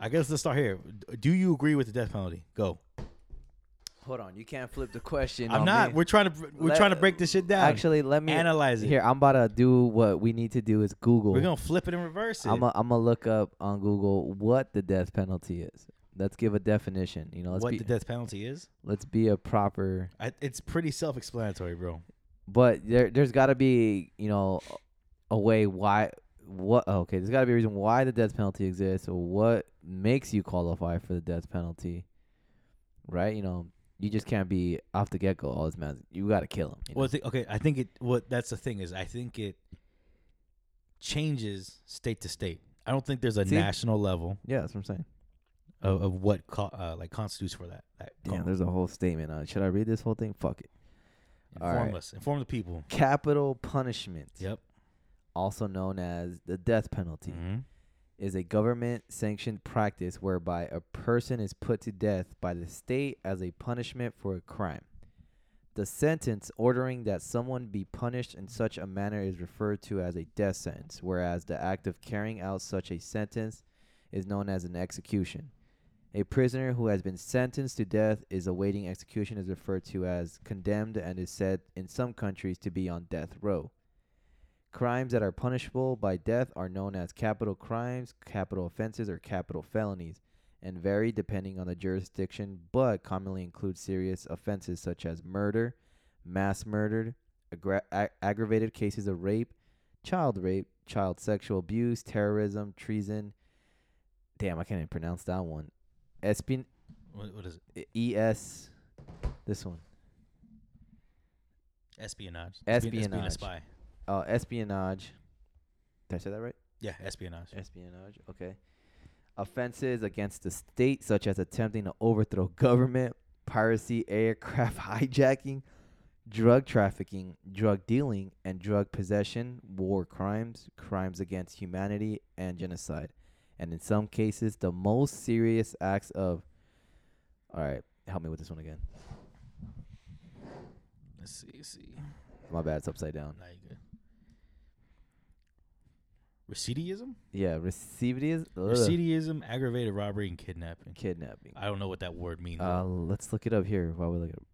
I guess let's start here. Do you agree with the death penalty? Go. Hold on, you can't flip the question. I'm not. me. We're trying to we're Let- trying to break this shit down. Actually, let me analyze it. Here, I'm about to do what we need to do is Google. we're gonna flip it and reverse it. I'm gonna look up on Google what the death penalty is. Let's give a definition. You know, let's what be the death penalty is? let's be a proper. I, it's pretty self-explanatory, bro. But there there's got to be you know a way why what oh, okay there's got to be a reason why the death penalty exists or what makes you qualify for the death penalty. Right? You know, you just can't be off the get go. All this man, you got to kill him. you know? Well, okay. I think it. What that's the thing is, I think it changes state to state. I don't think there's a See? national level yeah, that's what I'm saying. of, of what co- uh, like constitutes for that. that Damn, there's a whole statement on it. Should I read this whole thing? Fuck it. Inform right. us. Inform the people. Capital punishment. Yep. also known as the death penalty, Mhm. Is a government sanctioned practice whereby a person is put to death by the state as a punishment for a crime. The sentence ordering that someone be punished in such a manner is referred to as a death sentence, whereas the act of carrying out such a sentence is known as an execution. A prisoner who has been sentenced to death is awaiting execution is referred to as condemned and is said in some countries to be on death row. Crimes that are punishable by death are known as capital crimes, capital offenses, or capital felonies, and vary depending on the jurisdiction, but commonly include serious offenses such as murder, mass murder, aggra- ag- aggravated cases of rape, child rape, child sexual abuse, terrorism, treason. Damn, I can't even pronounce that one. Espin What, what is it? E S. This one. Espionage. It's being- being a Espionage. spy. Oh, espionage. Did I say that right? Yeah, espionage. Espionage. Okay. Offenses against the state, such as attempting to overthrow government, piracy, aircraft hijacking, drug trafficking, drug dealing, and drug possession, war crimes, crimes against humanity, and genocide. and in some cases, the most serious acts of. All right, help me with this one again. Let's see. see. My bad, it's upside down. Nah, you good. Recidivism? Yeah, recidivism, Recidivism, aggravated robbery, and kidnapping. kidnapping. I don't know what that word means. Uh, let's look it up here while we look it up.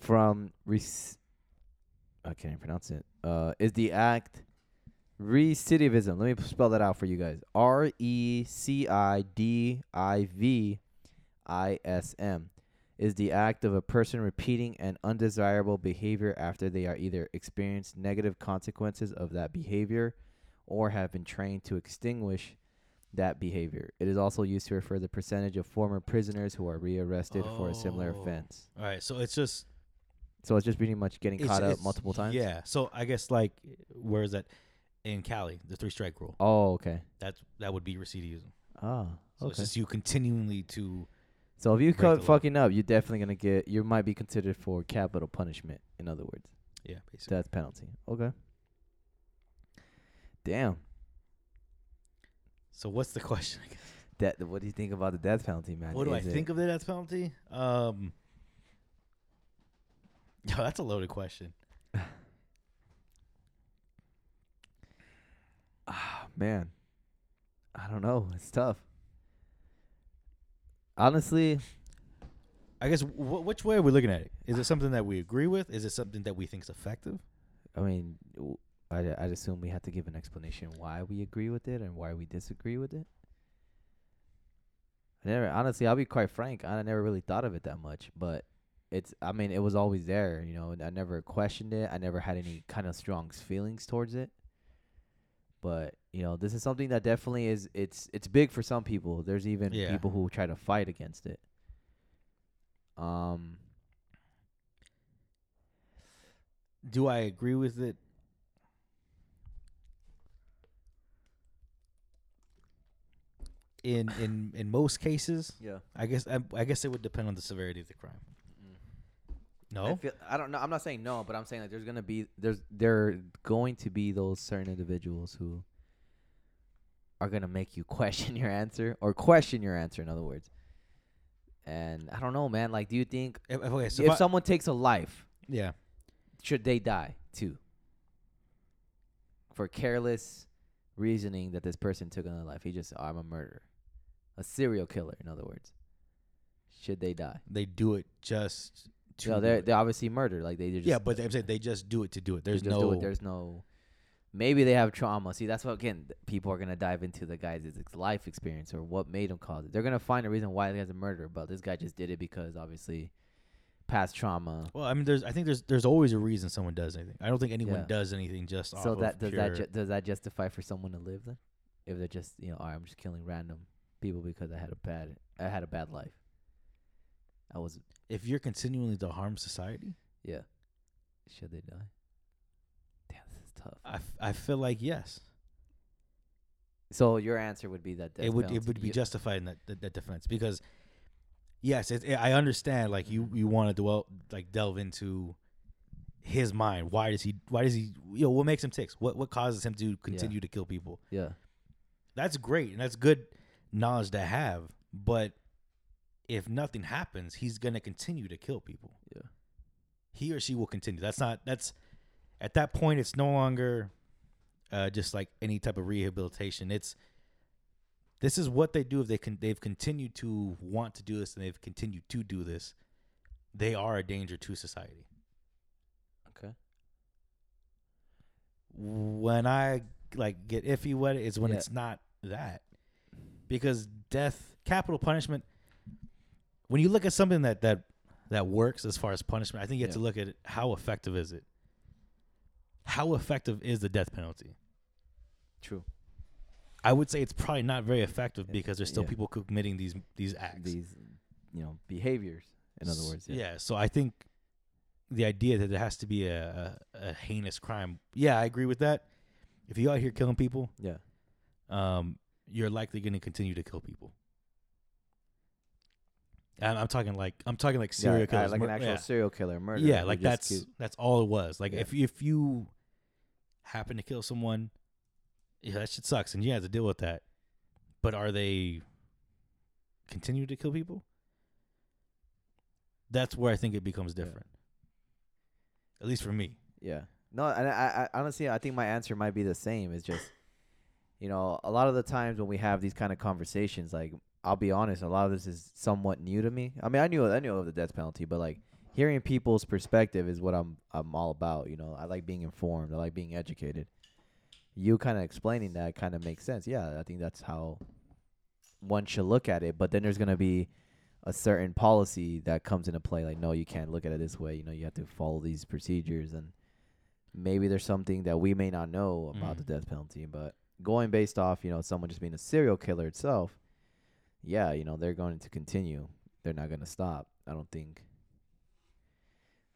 From rec- I can't even pronounce it. Uh, is the act recidivism? Let me spell that out for you guys. R e c i d i v i s m is the act of a person repeating an undesirable behavior after they are either experienced negative consequences of that behavior or have been trained to extinguish that behavior. It is also used to refer the percentage of former prisoners who are rearrested for a similar Oh. offense. All right, so it's just So it's just pretty much getting it's- caught up multiple times. Yeah, so I guess like where is that in Cali, the three strike rule? Oh, okay. That's that would be recidivism. Ah, So it's just you continually to So if you caught the law. fucking up, you're definitely gonna get. You might be considered for capital punishment. In other words, yeah, basically. death penalty. Okay. Damn. So what's the question? That. What do you think about the death penalty, man? What do I it- think of the death penalty? Um, yo, that's a loaded question. Ah, man. I don't know. It's tough. Honestly, I guess wh- which way are we looking at it? Is it something that we agree with? Is it something that we think is effective? I mean, w- I'd, I'd assume we have to give an explanation why we agree with it and why we disagree with it. I never, honestly, I'll be quite frank. I never really thought of it that much, but it's. I mean, it was always there. You know, and I never questioned it. I never had any kind of strong feelings towards it. But you know, this is something that definitely is. It's it's big for some people. There's even Yeah. people who try to fight against it. Um. Do I agree with it? In in in most cases, Yeah. I guess I, I guess it would depend on the severity of the crime. Mm. I, No, feel, I don't know. I'm not saying no, but I'm saying like there's gonna be there's there are going to be those certain individuals who are gonna make you question your answer or question your answer. In other words, and I don't know, man. Like, do you think If- if- okay, so if if I- someone takes a life, yeah, should they die too for careless reasoning that this person took another life? He just, oh, I'm a murderer, a serial killer. In other words, should they die? they do it just to. No, they're they're obviously murdered. Like they just yeah, but I'm saying they just do it to do it. There's no. it. There's no. Maybe they have trauma. See, that's what again people are gonna dive into the guy's life experience or what made him cause it. They're gonna find a reason why the guy's a murderer, but this guy just did it because obviously past trauma. well, I mean, there's. I think there's. There's always a reason someone does anything. I don't think anyone Yeah. does anything just off So of that does that ju- does that justify for someone to live then? If they're just you know, "All right, I'm just killing random people because I had a bad I had a bad life. I was if you're continually to harm society, yeah. Should they die? Damn, this is tough. I, f- I feel like yes, So your answer would be that it death would it would be You- justified in that, that that defense because yes, it, I understand like you you want to dwell like delve into his mind. Why does he? Why does he? You know what makes him tick? What what causes him to continue to kill people? yeah. That's great and that's good knowledge to have. But if nothing happens, he's gonna continue to kill people. Yeah. he or she will continue. That's not that's at that point it's no longer uh, just like any type of rehabilitation. It's this is what they do if they can they've continued to want to do this and they've continued to do this. They are a danger to society. Okay. When I like get iffy with it is when Yeah. it's not that. Because death capital punishment when you look at something that that that works as far as punishment, I think you have Yeah. to look at it, how effective is it? How effective is the death penalty? True. I would say it's probably not very effective Yeah, because there's still yeah. people committing these these acts. these you know behaviors in other words yeah. So I think the idea that there has to be a, a, a heinous crime. Yeah, I agree with that. If you out here killing people, yeah um, you're likely going to continue to kill people. And I'm talking like I'm talking like serial yeah, killers, like an actual yeah. serial killer murder Yeah, like that's Cute. that's all it was. Like Yeah. if if you happen to kill someone, yeah, that shit sucks, and you have to deal with that. but are they continue to kill people? That's where I think it becomes different. At least for me. Yeah. No, and I, I honestly, I think my answer might be the same. It's just, you know, a lot of the times when we have these kind of conversations, like I'll be honest, a lot of this is somewhat new to me. I mean, I knew I knew of the death penalty, but like hearing people's perspective is what I'm I'm all about. You know, I like being informed. I like being educated. You kind of explaining that kind of makes sense. Yeah, I think that's how one should look at it. But then there's gonna be a certain policy that comes into play. Like, no, you can't look at it this way. You know, you have to follow these procedures and maybe there's something that we may not know about Mhm. the death penalty, but going based off, you know, someone just being a serial killer itself, yeah, you know, they're going to continue. They're not going to stop. I don't think.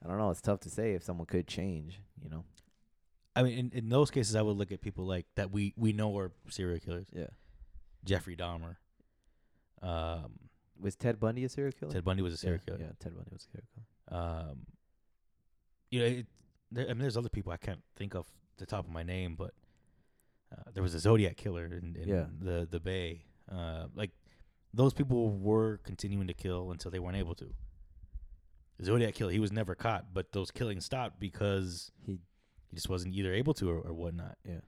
I don't know. It's tough to say if someone could change, you know? I mean, in, in those cases, I would look at people like that we we know are serial killers. Yeah. Jeffrey Dahmer. Um, Was Ted Bundy a serial killer? Ted Bundy was a yeah, serial killer. Yeah, Ted Bundy was a serial killer. Um, you know, it, there, I mean, there's other people I can't think of the top of my name, but uh, there was a Zodiac killer in, in Yeah. the the Bay. Uh, like those people were continuing to kill until they weren't able to. Zodiac killer, he was never caught, but those killings stopped because He, he just wasn't either able to or, or whatnot. yeah.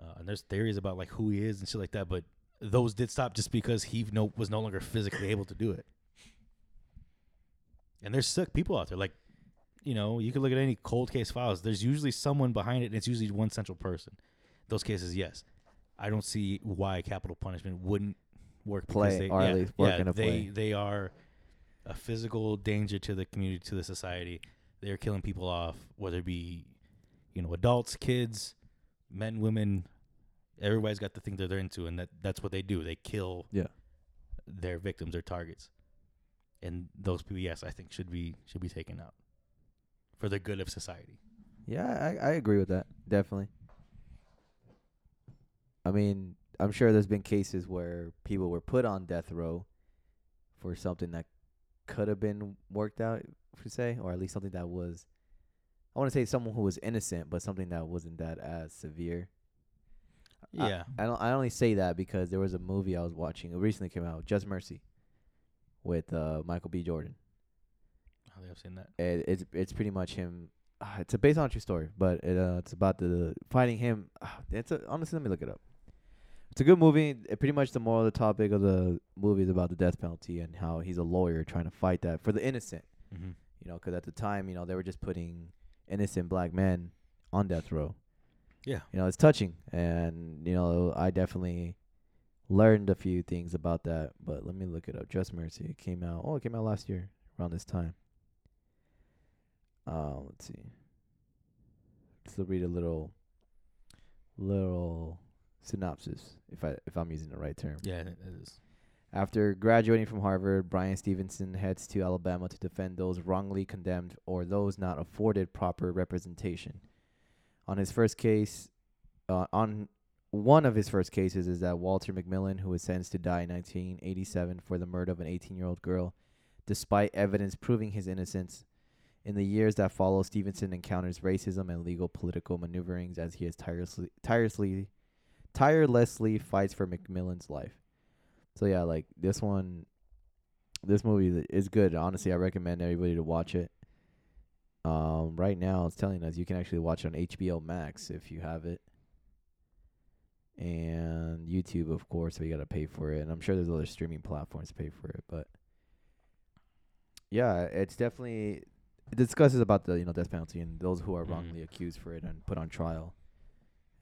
Uh, and there's theories about like who he is and shit like that, but those did stop just because he no was no longer physically able to do it. And there's sick people out there. Like, you know, you could look at any cold case files. There's usually someone behind it, and it's usually one central person. Those cases, yes, I don't see why capital punishment wouldn't work. Play, they, or at yeah, least work yeah, in a they play. they are a physical danger to the community, to the society. They're killing people off, whether it be, you know, adults, kids, men, women. Everybody's got the thing that they're into, and that that's what they do. They kill Yeah. their victims, their targets, and those people, yes, I think should be should be taken out for the good of society. Yeah, I, I agree with that. Definitely. I mean, I'm sure there's been cases where people were put on death row for something that could have been worked out, per se, or at least something that was. I want to say someone who was innocent, but something that wasn't that as severe. I- Yeah, I don't. I only say that because there was a movie I was watching. It recently came out, Just Mercy, with uh, Michael B. Jordan. I think I've seen that. it, it's it's pretty much him. Uh, it's a based on a true story, but it uh, it's about the fighting him. Uh, it's a, honestly, let me look it up. It's a good movie. Pretty much the moral of the topic of the movie is about the death penalty and how he's a lawyer trying to fight that for the innocent. Mm-hmm. You know, because at the time, you know, they were just putting innocent black men on death row. Yeah, You know, it's touching, and you know, I definitely learned a few things about that. But let me look it up. Just Mercy. It came out. Oh, it came out last year around this time. Uh, let's see. Let's read a little, little synopsis, if I if I'm using the right term. yeah, it is. After graduating from Harvard, Bryan Stevenson heads to Alabama to defend those wrongly condemned or those not afforded proper representation. On his first case, uh, on one of his first cases is that Walter McMillian, who was sentenced to die in 1987 for the murder of an 18-year-old girl, despite evidence proving his innocence. In the years that follow, Stevenson encounters racism and legal political maneuverings as he is tirelessly, tirelessly, tirelessly fights for McMillian's life. So yeah, like this one, this movie is good. Honestly, I recommend everybody to watch it. Um, right now it's telling us you can actually watch it on HBO Max if you have it, and YouTube, of course. So you gotta pay for it, and I'm sure there's other streaming platforms to pay for it. But yeah, it's definitely it discusses about the you know death penalty and those who are Mhm. wrongly accused for it and put on trial,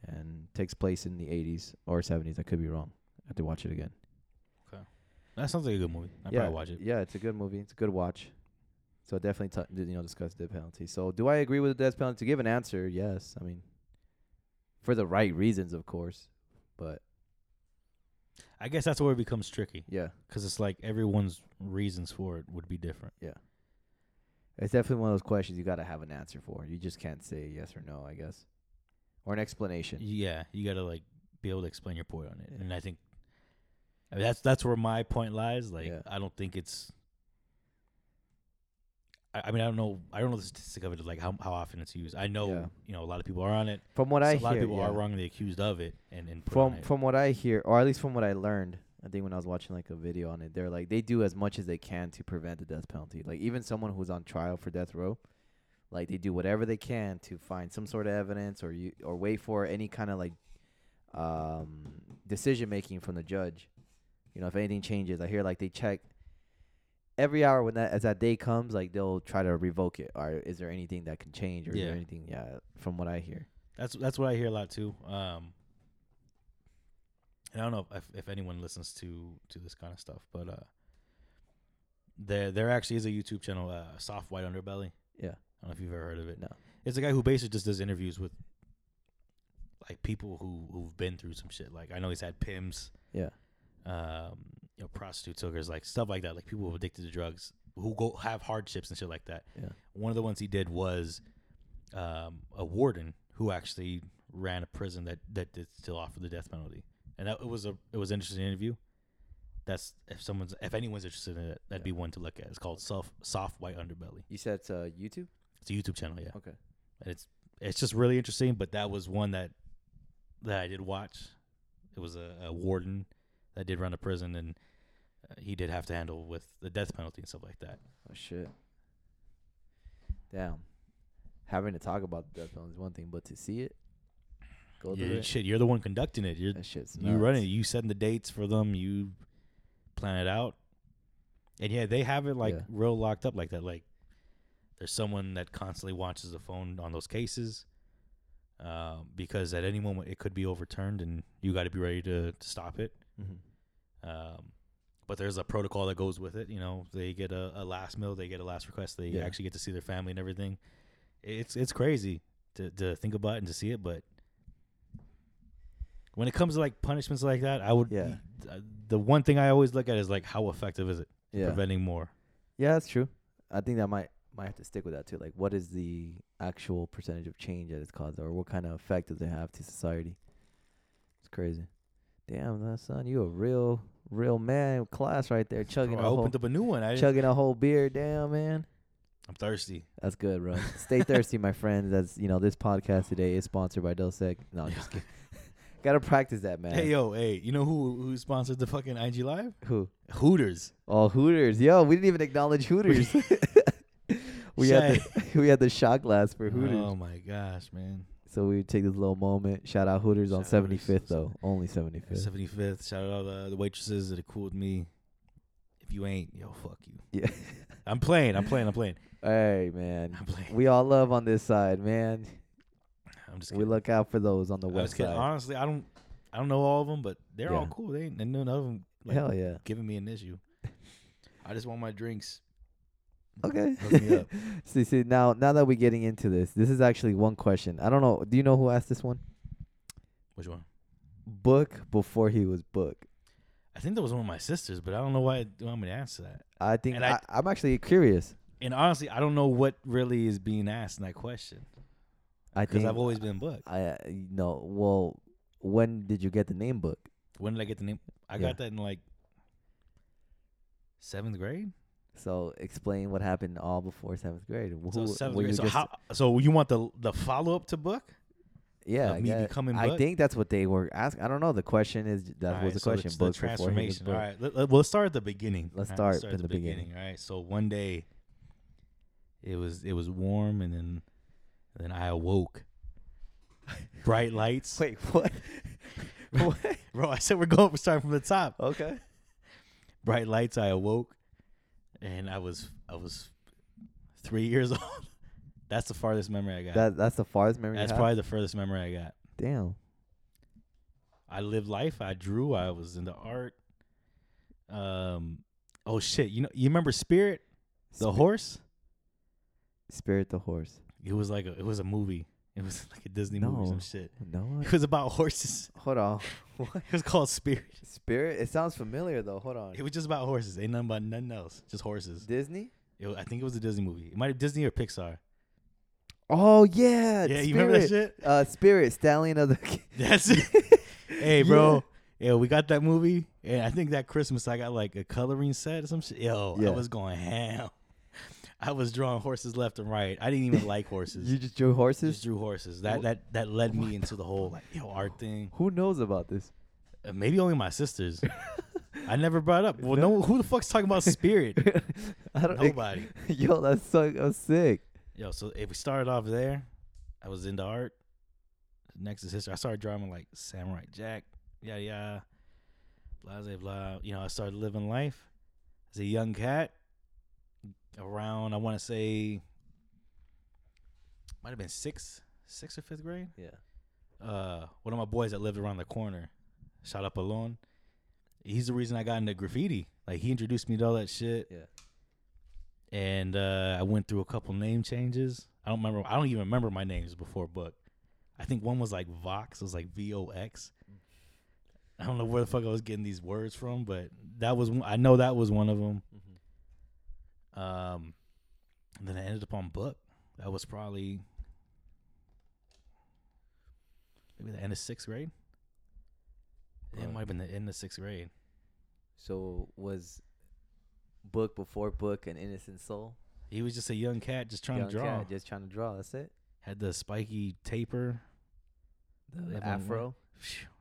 and takes place in the 80s or 70s. I could be wrong. I have to watch it again. Okay, that sounds like a good movie. I'll yeah, probably watch it. Yeah, it's a good movie. It's a good watch. So definitely, t- you know, discuss the death penalty. So, do I agree with the death penalty? To give an answer, yes. I mean, for the right reasons, of course. But I guess that's where it becomes tricky yeah, because it's like everyone's reasons for it would be different. Yeah, it's definitely one of those questions you got to have an answer for. You just can't say yes or no, I guess, or an explanation. Yeah, you got to like be able to explain your point on it, Yeah. and I think I mean, that's that's where my point lies. Like, Yeah. I don't think it's. I, I mean, I don't know. I don't know the statistic of it, like how how often it's used. I know, Yeah. you know, a lot of people are on it. From what So I a hear, lot of people yeah. are wrongly accused of it, and and from it. from what I hear, or at least from what I learned, I think when I was watching like a video on it, they're like they do as much as they can to prevent the death penalty. Like even someone who's on trial for death row, like they do whatever they can to find some sort of evidence or you or wait for any kind of like um decision making from the judge. You know, if anything changes, I hear like they check every hour when that as that day comes, like they'll try to revoke it. Or is there anything that can change or is Yeah. there anything yeah, from what I hear. That's that's what I hear a lot too. Um, and I don't know if if anyone listens to to this kind of stuff, but uh, there there actually is a YouTube channel, uh, Soft White Underbelly. Yeah. I don't know if you've ever heard of it. No. It's a guy who basically just does interviews with like people who who've been through some shit. Like I know he's had pims, Yeah. um, you know, prostitute hookers, like stuff like that. Like people who are addicted to drugs who go have hardships and shit like that. Yeah. One of the ones he did was um, a warden who actually ran a prison that that did still offer the death penalty, and that it was a it was an interesting interview. That's if someone's if anyone's interested in it, that'd be one to look at. It's called soft soft white underbelly. You said it's uh, YouTube? It's a YouTube channel, yeah. Okay. And it's it's just really interesting. But that was one that that I did watch. It was a, a warden that did run a prison, and uh, he did have to handle with the death penalty and stuff like that. Oh shit. Damn. Having to talk about the death penalty is one thing, but to see it, go through Yeah, it, shit, you're the one conducting it. You're that shit's you running it. You setting the dates for them. You plan it out. And yeah, they have it like Yeah. real locked up like that. Like there's someone that constantly watches the phone on those cases. Um, because at any moment it could be overturned and you got to be ready to, to stop it. Mhm. Um, but there's a protocol that goes with it. You know, they get a, a last meal, they get a last request, they Yeah. actually get to see their family and everything. It's it's crazy to to think about and to see it, but when it comes to like punishments like that, I would. Yeah. uh, The one thing I always look at is like how effective is it Yeah. preventing more. Yeah, that's true. I think that might might have to stick with that too. Like, what is the actual percentage of change that it's caused, or what kind of effect does it have to society? It's crazy. Damn, that son, you a real, real man class right there, chugging Bro, a I whole, opened up a new one. I didn't- chugging a whole beer. Damn, man. I'm thirsty. That's good, bro. Stay thirsty, my friends. That's you know, this podcast today is sponsored by Dos Equis. No, I'm just kidding. Gotta practice that, man. Hey yo, hey, you know who who sponsored the fucking IG live? Who? Hooters. Oh, Hooters. Yo, we didn't even acknowledge Hooters. We had the we had the shot glass for Hooters. Oh my gosh, man. So we would take this little moment. Shout out Hooters on Shout out Hooters. 75th though. Only 75th. Seventy fifth. Shout out uh, the waitresses that are cool with me. If you ain't, yo, fuck you. Yeah. I'm playing. I'm playing. I'm playing. hey man. I'm playing. We all love on this side, man. I'm just We look out for those on the I'm west just side. Honestly, I don't. I don't know all of them, but they're all cool. They ain't and none of them like, Hell yeah. giving me an issue. I just want my drinks. Okay. Hook me up. see, see, now now that we're getting into this, this is actually one question. I don't know. Do you know who asked this one? Which one? Book before he was book. I think that was one of my sisters, but I don't know why you want me to answer that. I think And I, I- I, am actually curious. And honestly, I don't know what really is being asked in that question I because I've always been book. I uh, no. Well, when did you get the name book? When did I get the name? I Yeah. got that in like seventh grade. So explain what happened all before seventh grade. Who, So seventh grade. you So how? So you want the the follow up to book? Yeah, I, me guess- becoming I think that's what they were asking. I don't know. The question is that All was right, the so question. the, book the transformation. All right, let, let, let's start at the beginning. Let's All start at from the beginning. All right, so one day, it was it was warm, and then then I awoke. Bright lights. Wait, what? what? bro, I said we're going. We're starting from the top. Okay. Bright lights. I awoke, and I was I was three years old. That's the farthest memory I got. That that's the farthest memory. That's probably the furthest memory I got. damn. I lived life. I drew. I was into art. Um. Oh shit! You know, you remember Spirit, the Spi- horse? Spirit the horse. It was like a, it was a movie. It was like a Disney movie, or No. some shit. No. It was about horses. Hold on. What? It was called Spirit. Spirit. It sounds familiar though. Hold on. It was just about horses. Ain't nothing about nothing else. Just horses. Disney. It, wa- I think it was a Disney movie. It might have Disney or Pixar. Oh yeah. Yeah, you remember that Spirit. shit? Uh, Spirit, Stallion of the. That's it. hey, bro. Yeah, we got that movie, and I think that Christmas I got like a coloring set or some shit. Yo, Yeah. I was going ham. I was drawing horses left and right. I didn't even like horses. You just drew horses. just drew horses. That that that led me into the whole like yo art thing. Who knows about this? Uh, maybe only my sisters. I never brought up. Well, no, who the fuck's talking about spirit? I don't. Nobody. Yo, that's so that's sick. Yo, so if we started off there, I was into art. Next is history. I started drawing like Samurai Jack, yada yada, blah blah blah. You know, I started living life as a young cat. Around, I want to say, might have been six, sixth or fifth grade. Yeah. Uh, one of my boys that lived around the corner, shot up alone. He's the reason I got into graffiti. Like he introduced me to all that shit Yeah. and uh, I went through a couple name changes. I don't remember. I don't even remember my names before but I think one was like Vox. It was like V O X. I don't know where the fuck I was getting these words from, but that was I know that was one of them. Um, then I ended up on book. That was probably maybe the end of sixth grade. Yeah, it might have been the end of sixth grade. So was book before book an innocent soul? He was just a young cat just trying Young to draw. cat, just trying to draw. That's it. Had the spiky taper. The Everyone afro.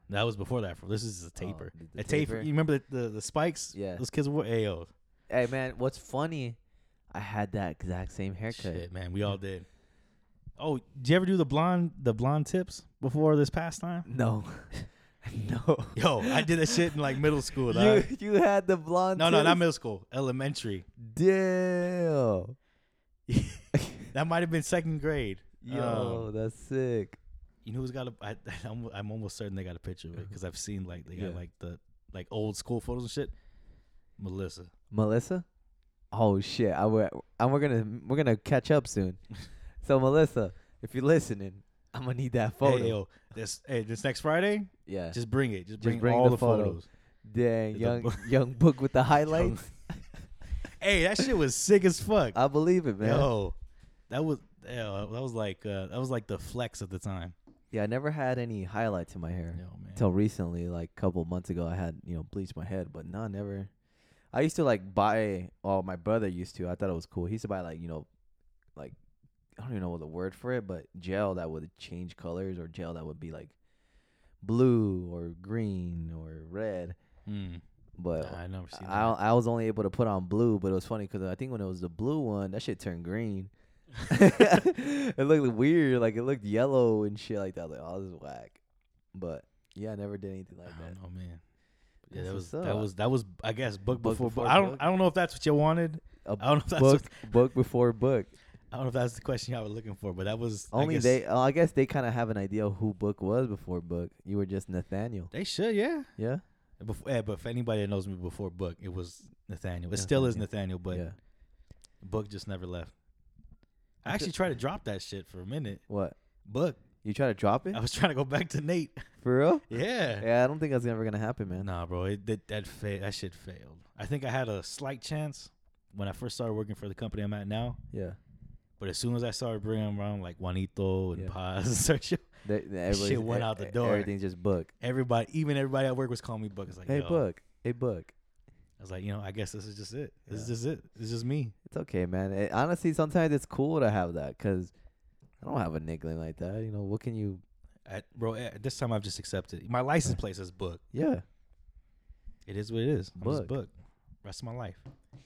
That was before the afro. This is a Oh, taper. the- the a taper. taper. You remember the, the, the spikes? Yeah. Those kids were Ayo. Hey man, what's funny? I had that exact same haircut. Shit, man. We all did. Oh, did you ever do the blonde the blonde tips before this past time? No, no. Yo, I did that shit in like middle school. you dog. you had the blonde. No, no, not middle school. Elementary. Damn. That might have been second grade. Yo, Um, that's sick. you know who's got a? I, I'm, I'm almost certain they got a picture of it because I've seen like they got like the like old school photos and shit. Melissa. Melissa? Oh shit! I we're, and we're gonna we're gonna catch up soon. so Melissa, if you're listening, I'm gonna need that photo. Hey, yo, this hey this next Friday, yeah. just bring it. Just bring, bring all the the, photo. photos. Dang, the young book. young book with the highlights. Hey, that shit was sick as fuck. I believe it, man. Yo, that was yo, that was like uh, that was like the flex at the time. Yeah, I never had any highlights in my hair until recently. Like a couple months ago, I had you know bleached my head, but no, never. I used to like buy. Oh, my brother used to. I thought it was cool. He used to buy like you know, like I don't even know what the word for it, but gel that would change colors or gel that would be like blue or green or red. Mm. But Nah, I never seen I I was only able to put on blue, but it was funny because I think when it was the blue one, that shit turned green. it looked weird, like it looked yellow and shit like that. Like, oh, this is whack. But yeah, I never did anything like that. know, man. Yeah, that was that was that was I guess book, Book before, before book. I don't. I don't know if that's what you wanted. A I don't know if that's book, what, book before book. I don't know if that's the question y'all were looking for, but that was I Only guess, they. Oh, I guess they kind of have an idea who book was before book. You were just Nathaniel. they should yeah. Yeah. Before, yeah, but if anybody that knows me before book, it was Nathaniel. It still is Nathaniel. But yeah. book just never left. I I actually tried to drop that shit for a minute. What? Book. You try to drop it I was trying to go back to Nate. for real? Yeah. Yeah, I don't think that's ever gonna happen, man. Nah, bro, it that that, fa- that shit failed. I think I had a slight chance when I first started working for the company I'm at now. Yeah. But as soon as I started bringing around like Juanito and Yeah. Paz and Sergio, They, they, everybody's- Shit went e- out the e- door. Everything's just book. everybody, even everybody at work was calling me Book. It's like, Hey, yo. book. Hey, book. I was like, you know, I guess this is just it. This is Yeah. just it. It's just me. It's okay, man. It, honestly, sometimes it's cool to have that because I don't have a nickname like that. You know, what can you? At, bro, at this time I've just accepted. My license plate says Book. Yeah, It is what it is. I'm just Book. Book. Rest of my life.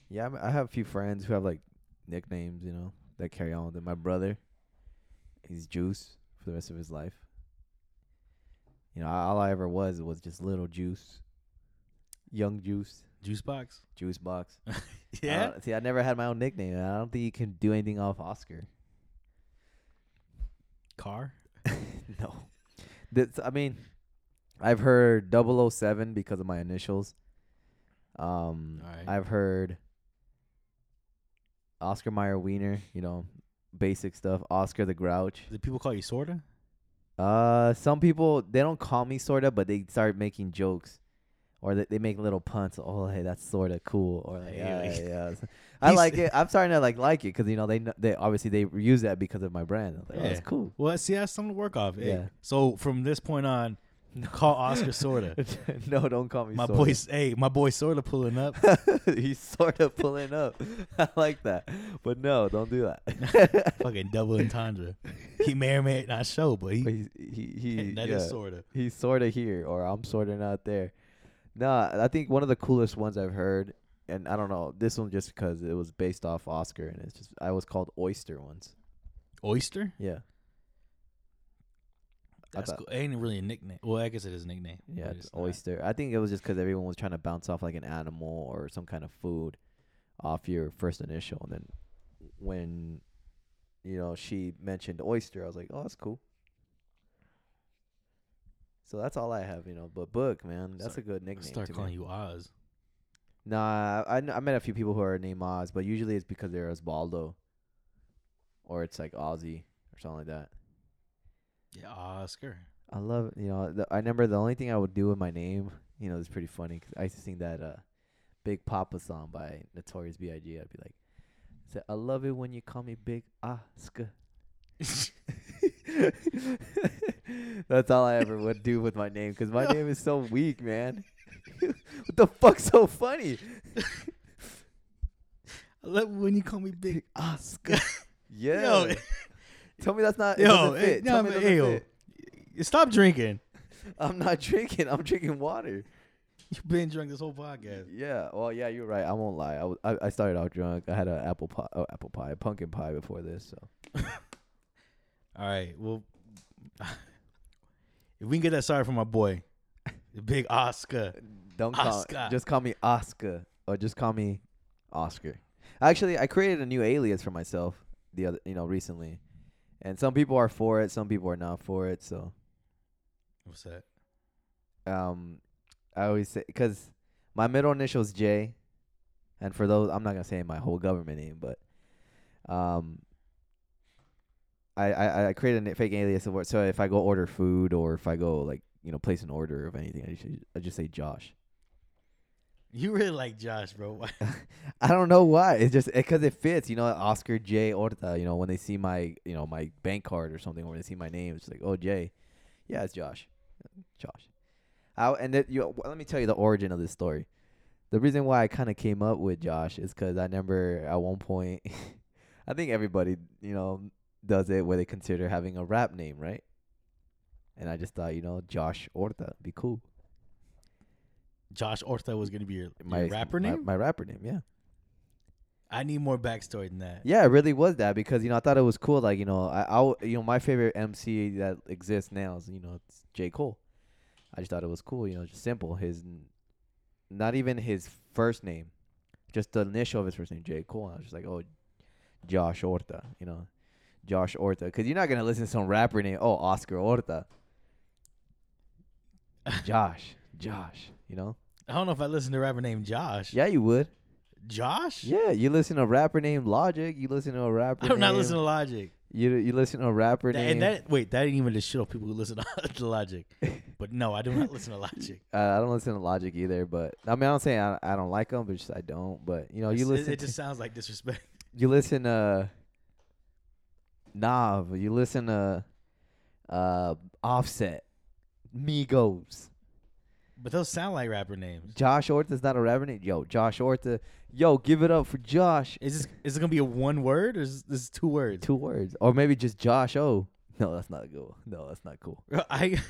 yeah. I have a few friends who have like nicknames. You know, that carry on with it. My brother, he's Juice for the rest of his life. You know, all I ever was was just little Juice, young Juice, Juice box. Juice Box. Yeah. see, I never had my own nickname. I don't think you can do anything off Oscar. Car. no. This, I mean, I've heard 007 because of my initials. Um, Alright. I've heard Oscar Mayer Wiener, you know, basic stuff. Oscar the Grouch. Did people call you sorta? Uh, some people they don't call me sorta, but they start making jokes, or they, they make little puns. Oh, hey, that's sorta cool, or like, yeah, yeah. yeah. I like it. I'm starting to like like it because you know they kn- they obviously they use that because of my brand. Like, oh, that's cool. Well, see, that's something to work off. Yeah. So from this point on, Call Oscar sorta. no, don't call me My sorta. boy, hey, my boy sorta pulling up. He's sort of pulling up. I like that, but no, don't do that. Fucking double entendre. He may or may not show, but he But he's, he he that yeah, is sorta. he's sort of here, or I'm sort of not there. No, I think one of the coolest ones I've heard, and I don't know this one just because it was based off Oscar, and it's just I was called Oyster once. Oyster. Yeah, That's thought- cool. Ain't really a nickname. Well, I guess it is a nickname. yeah, it's it's not. Oyster. I think it was just because everyone was trying to bounce off like an animal or some kind of food off your first initial, and then when you know she mentioned Oyster, I was like, oh, that's cool. So that's all I have, you know. But book, man, that's Start- a good nickname. Start to me. calling you Oz. Nah, I, kn- I met a few people who are named Oz, but usually it's because they're Osvaldo, or it's like Ozzy or something like that. Yeah, Oscar. I love you know. The, I remember the only thing I would do with my name, you know, is pretty funny 'cause I used to sing that uh, Big Poppa song by Notorious B.I.G. I'd be like, say, "I love it when you call me Big Oscar." That's all I ever would do with my name 'cause my name is so weak, man. what the fuck's so funny? I love when you call me Big Oscar. Yeah. Yo, Tell me that's not. Yo, doesn't hey, fit. no, Tell me it but doesn't hey, yo, stop drinking. I'm not drinking. I'm drinking water. You've been drunk this whole podcast. Yeah. Well, yeah, you're right. I won't lie. I, was, I, I started out drunk. I had an apple pie, oh, apple pie, pumpkin pie before this. So All right. Well, if we can get that sorry from my boy, the big Oscar. don't call. Oscar. Just call me Oscar, or just call me Oscar. Actually, I created a new alias for myself the other, you know, recently, and some people are for it. Some people are not for it. So What's that? um, I always say because my middle initial is J, and for those I'm not gonna say my whole government name, but um, I I, I created a fake alias of what. So if I go order food or if I go like you know place an order of anything, I just I just say Josh. You really like Josh, bro. Why- I don't know why. It's just because it fits. You know, Oscar J Orta. You know, when they see my you know my bank card or something, or when they see my name, it's like, oh J, yeah, it's Josh, Josh. I, and that you let me tell you the origin of this story. The reason why I kind of came up with Josh is because I remember at one point, I think everybody you know does it where they consider having a rap name, right? And I just thought, you know, Josh Orta be cool. Josh Orta was gonna be your, your My rapper my- name. my rapper name, yeah. I need more backstory than that. Yeah, it really was that because you know I thought it was cool. Like you know, I, I you know my favorite MC that exists now is you know it's J Cole. I just thought it was cool. You know, just simple. His, not even his first name, just the initial of his first name, J Cole. And I was just like, oh, Josh Orta. You know, Josh Orta. Because you're not gonna listen to some rapper name. Oh, Oscar Orta. Josh, Josh. You know? I don't know if I listen to a rapper named Josh. Yeah, you would. Josh? Yeah, you listen to a rapper named Logic. You listen to a rapper. I do not named- listen to Logic. You you listen to a rapper That, name. and that wait, that ain't even the shit of people who listen to Logic. But no, I do not listen to Logic. uh, I don't listen to Logic either, but I mean I don't say I, I don't like them, but just I don't. But you know you It's- listen It, to, just sounds like disrespect. you listen to Nav, you listen to uh Offset, Migos. But those sound like rapper names. Josh Orta's not a rapper name. Yo, Josh Orta. Yo, give it up for Josh. Is this is it gonna be a one word or is this two words? Two words, or maybe just Josh O. No, that's not cool. No, that's not cool. I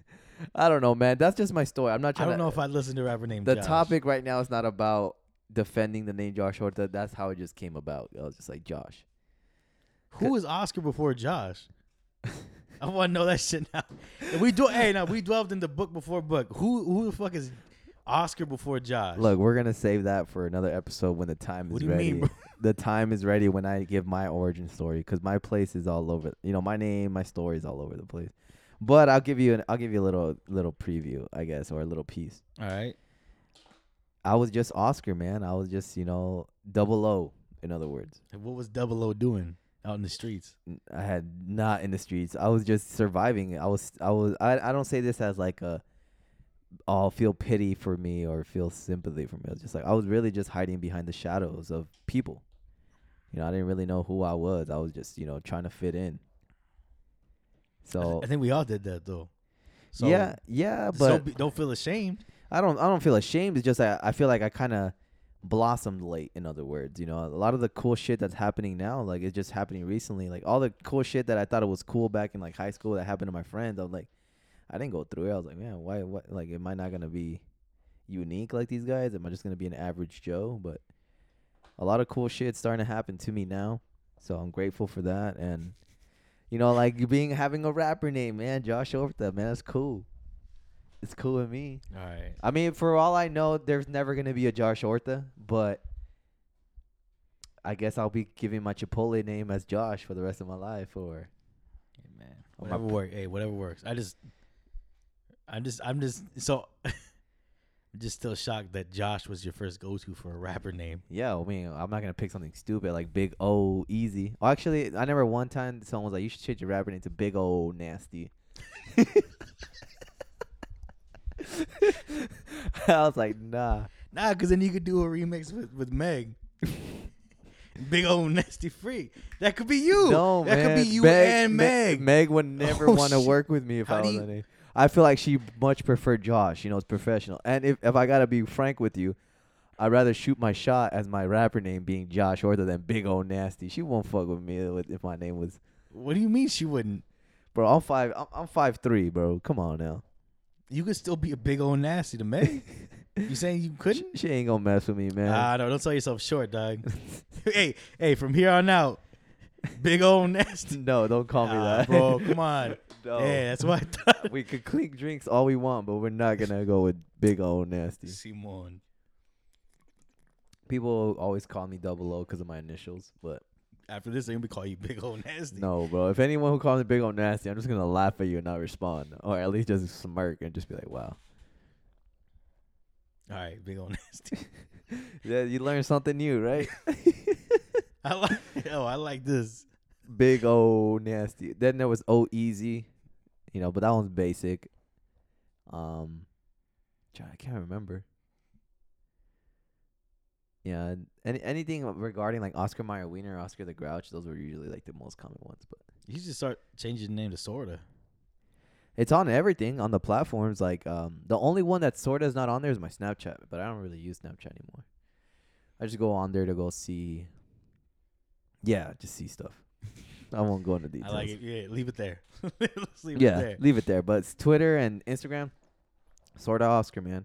I don't know, man. That's just my story. I'm not I trying. don't to, know if I'd listen to a rapper named the Josh. topic right now is not about defending the name Josh Orta. That's how it just came about. I was just like Josh. Who was Oscar before Josh? I want to know that shit now. If we do, hey, now we dwelled in the book before book. Who who the fuck is Oscar before Josh? Look, we're gonna save that for another episode when the time is What do you ready. mean, bro? The time is ready when I give my origin story because my place is all over. You know, my name, my story is all over the place. But I'll give you an I'll give you a little little preview, I guess, or a little piece. All right. I was just Oscar, man. I was just you know double O. In other words, And what was Double O doing out in the streets? I had not in the streets. I was just surviving. I was I was I I don't say this as like a oh feel pity for me or feel sympathy for me. I was just like I was really just hiding behind the shadows of people. You know, I didn't really know who I was. I was just, you know, trying to fit in. I, So th- I think we all did that though. So yeah, yeah, but don't, be, don't feel ashamed. I don't I don't feel ashamed. It's just I, I feel like I kind of blossomed late. In other words, you know, a lot of the cool shit that's happening now, like it's just happening recently. Like all the cool shit that I thought it was cool back in like high school that happened to my friends. i'm like, I didn't go through it. I was like, man, why? What? Like, am I not gonna be unique like these guys? Am I just gonna be an average Joe? But a lot of cool shit starting to happen to me now, so I'm grateful for that. And you know, like being having a rapper name, man, Josh Orta, man, that's cool. It's cool with me. All right. I mean, for all I know, there's never gonna be a Josh Orta, but I guess I'll be giving my Chipotle name as Josh for the rest of my life. Or Hey, man, my whatever works. Hey, whatever works. I just, I'm just, I'm just so. I'm just still shocked that Josh was your first go-to for a rapper name. yeah, I mean, I'm not gonna pick something stupid like Big O Easy. Oh, actually, I remember one time someone was like, "You should change your rapper name to Big O Nasty." I was like, "Nah." Nah, because then you could do a remix with with Meg. Big old nasty freak. That could be you. No, that man. could be you Meg, and Me- Meg. Meg would oh, never Oh, want to work with me if How I was you- name. I feel like she much preferred Josh. You know, it's professional. And if if I gotta be frank with you, I'd rather shoot my shot as my rapper name being Josh Orta than Big Old Nasty. She won't fuck with me if my name was. What do you mean she wouldn't? Bro, I'm five. I'm, I'm five three, bro. Come on now. You could still be a big old nasty to Meg. you saying you couldn't? she ain't gonna mess with me, man. Ah, no, don't sell yourself short, dog. hey, hey, from here on out, big old nasty. no, don't call me Ah, that, bro. Come on. no. Yeah, that's what I thought. we could clink drinks all we want, but we're not gonna go with Big Old Nasty. Simon. People always call me Double O because of my initials, but After this, they're gonna be calling you big old nasty. no, bro. If anyone who calls me Big Old Nasty, I'm just gonna laugh at you and not respond, or at least just smirk and just be like, "Wow, All right, big old nasty. yeah, you learned something new, right?" I like. Yo, I like this. Big Old Nasty. Then there was O Easy, you know, but that one's basic. Um, I can't remember. Yeah, any anything regarding like Oscar Mayer Wiener, Oscar the Grouch, those were usually like the most common ones. But You should start changing the name to sorta. it's on everything on the platforms. Like um, the only one that sorta is not on there is my Snapchat, but I don't really use Snapchat anymore. I just go on there to go see. Yeah, just see stuff. I won't go into details. I like it. Yeah, leave it there. Let's leave yeah, it there. leave it there. But it's Twitter and Instagram, sorta Oscar, man.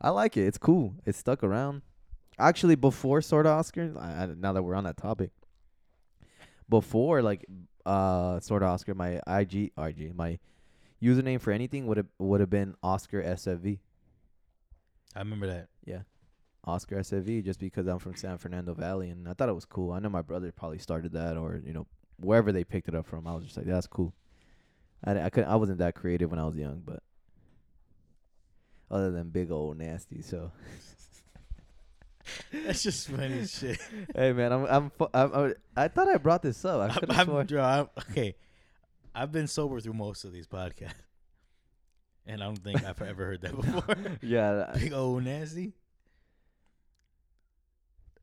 I like it. It's cool. It's stuck around. Actually, before sorta Oscar, I, I, now that we're on that topic, before like uh sorta Oscar, my IG IG my username for anything would have would have been Oscar SFV. I remember that. Yeah. Oscar SFV just because I'm from San Fernando Valley and I thought it was cool. I know my brother probably started that or you know wherever they picked it up from. I was just like that's cool. I I couldn't I wasn't that creative when I was young, but other than big old nasty. So That's just funny shit. hey man, I'm I'm, fu- I'm, I'm I thought I brought this up. I I'm, could I'm, sworn. bro, I'm- okay. I've been sober through most of these podcasts, and I don't think I've ever heard that before. Yeah, Big old nasty.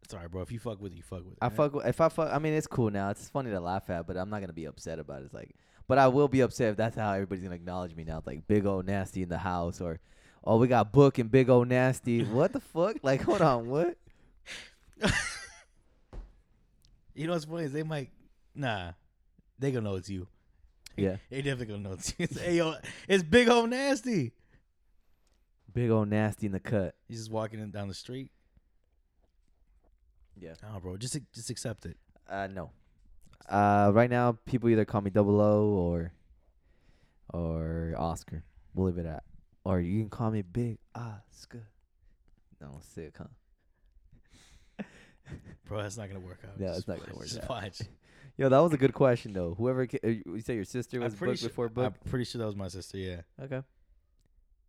Sorry, bro. If you fuck with it, you fuck with it. I man. fuck with- if I fuck. I mean, it's cool now. It's funny to laugh at, but I'm not gonna be upset about it. It's like, but I will be upset if that's how everybody's gonna acknowledge me now. It's like big old nasty in the house, or oh, we got book and big old nasty. what the fuck? Like, hold on, what? You know what's funny is they might, nah, they gonna know it's you. Yeah, They definitely gonna know it's you. It's, hey yo, it's big old nasty. big old nasty in the cut. He's just walking in down the street. Yeah. Oh, bro, just just accept it. Uh, no. Uh, right now people either call me Double O or or Oscar. We'll leave it at. Or you can call me Big Oscar. No, sick, huh? Bro, that's not gonna work out. No, it's not gonna work just out. Watch. Yo, that was a good question though. Whoever ca- uh, you say your sister was booked sure, before book. I'm pretty sure that was my sister. Yeah, Okay.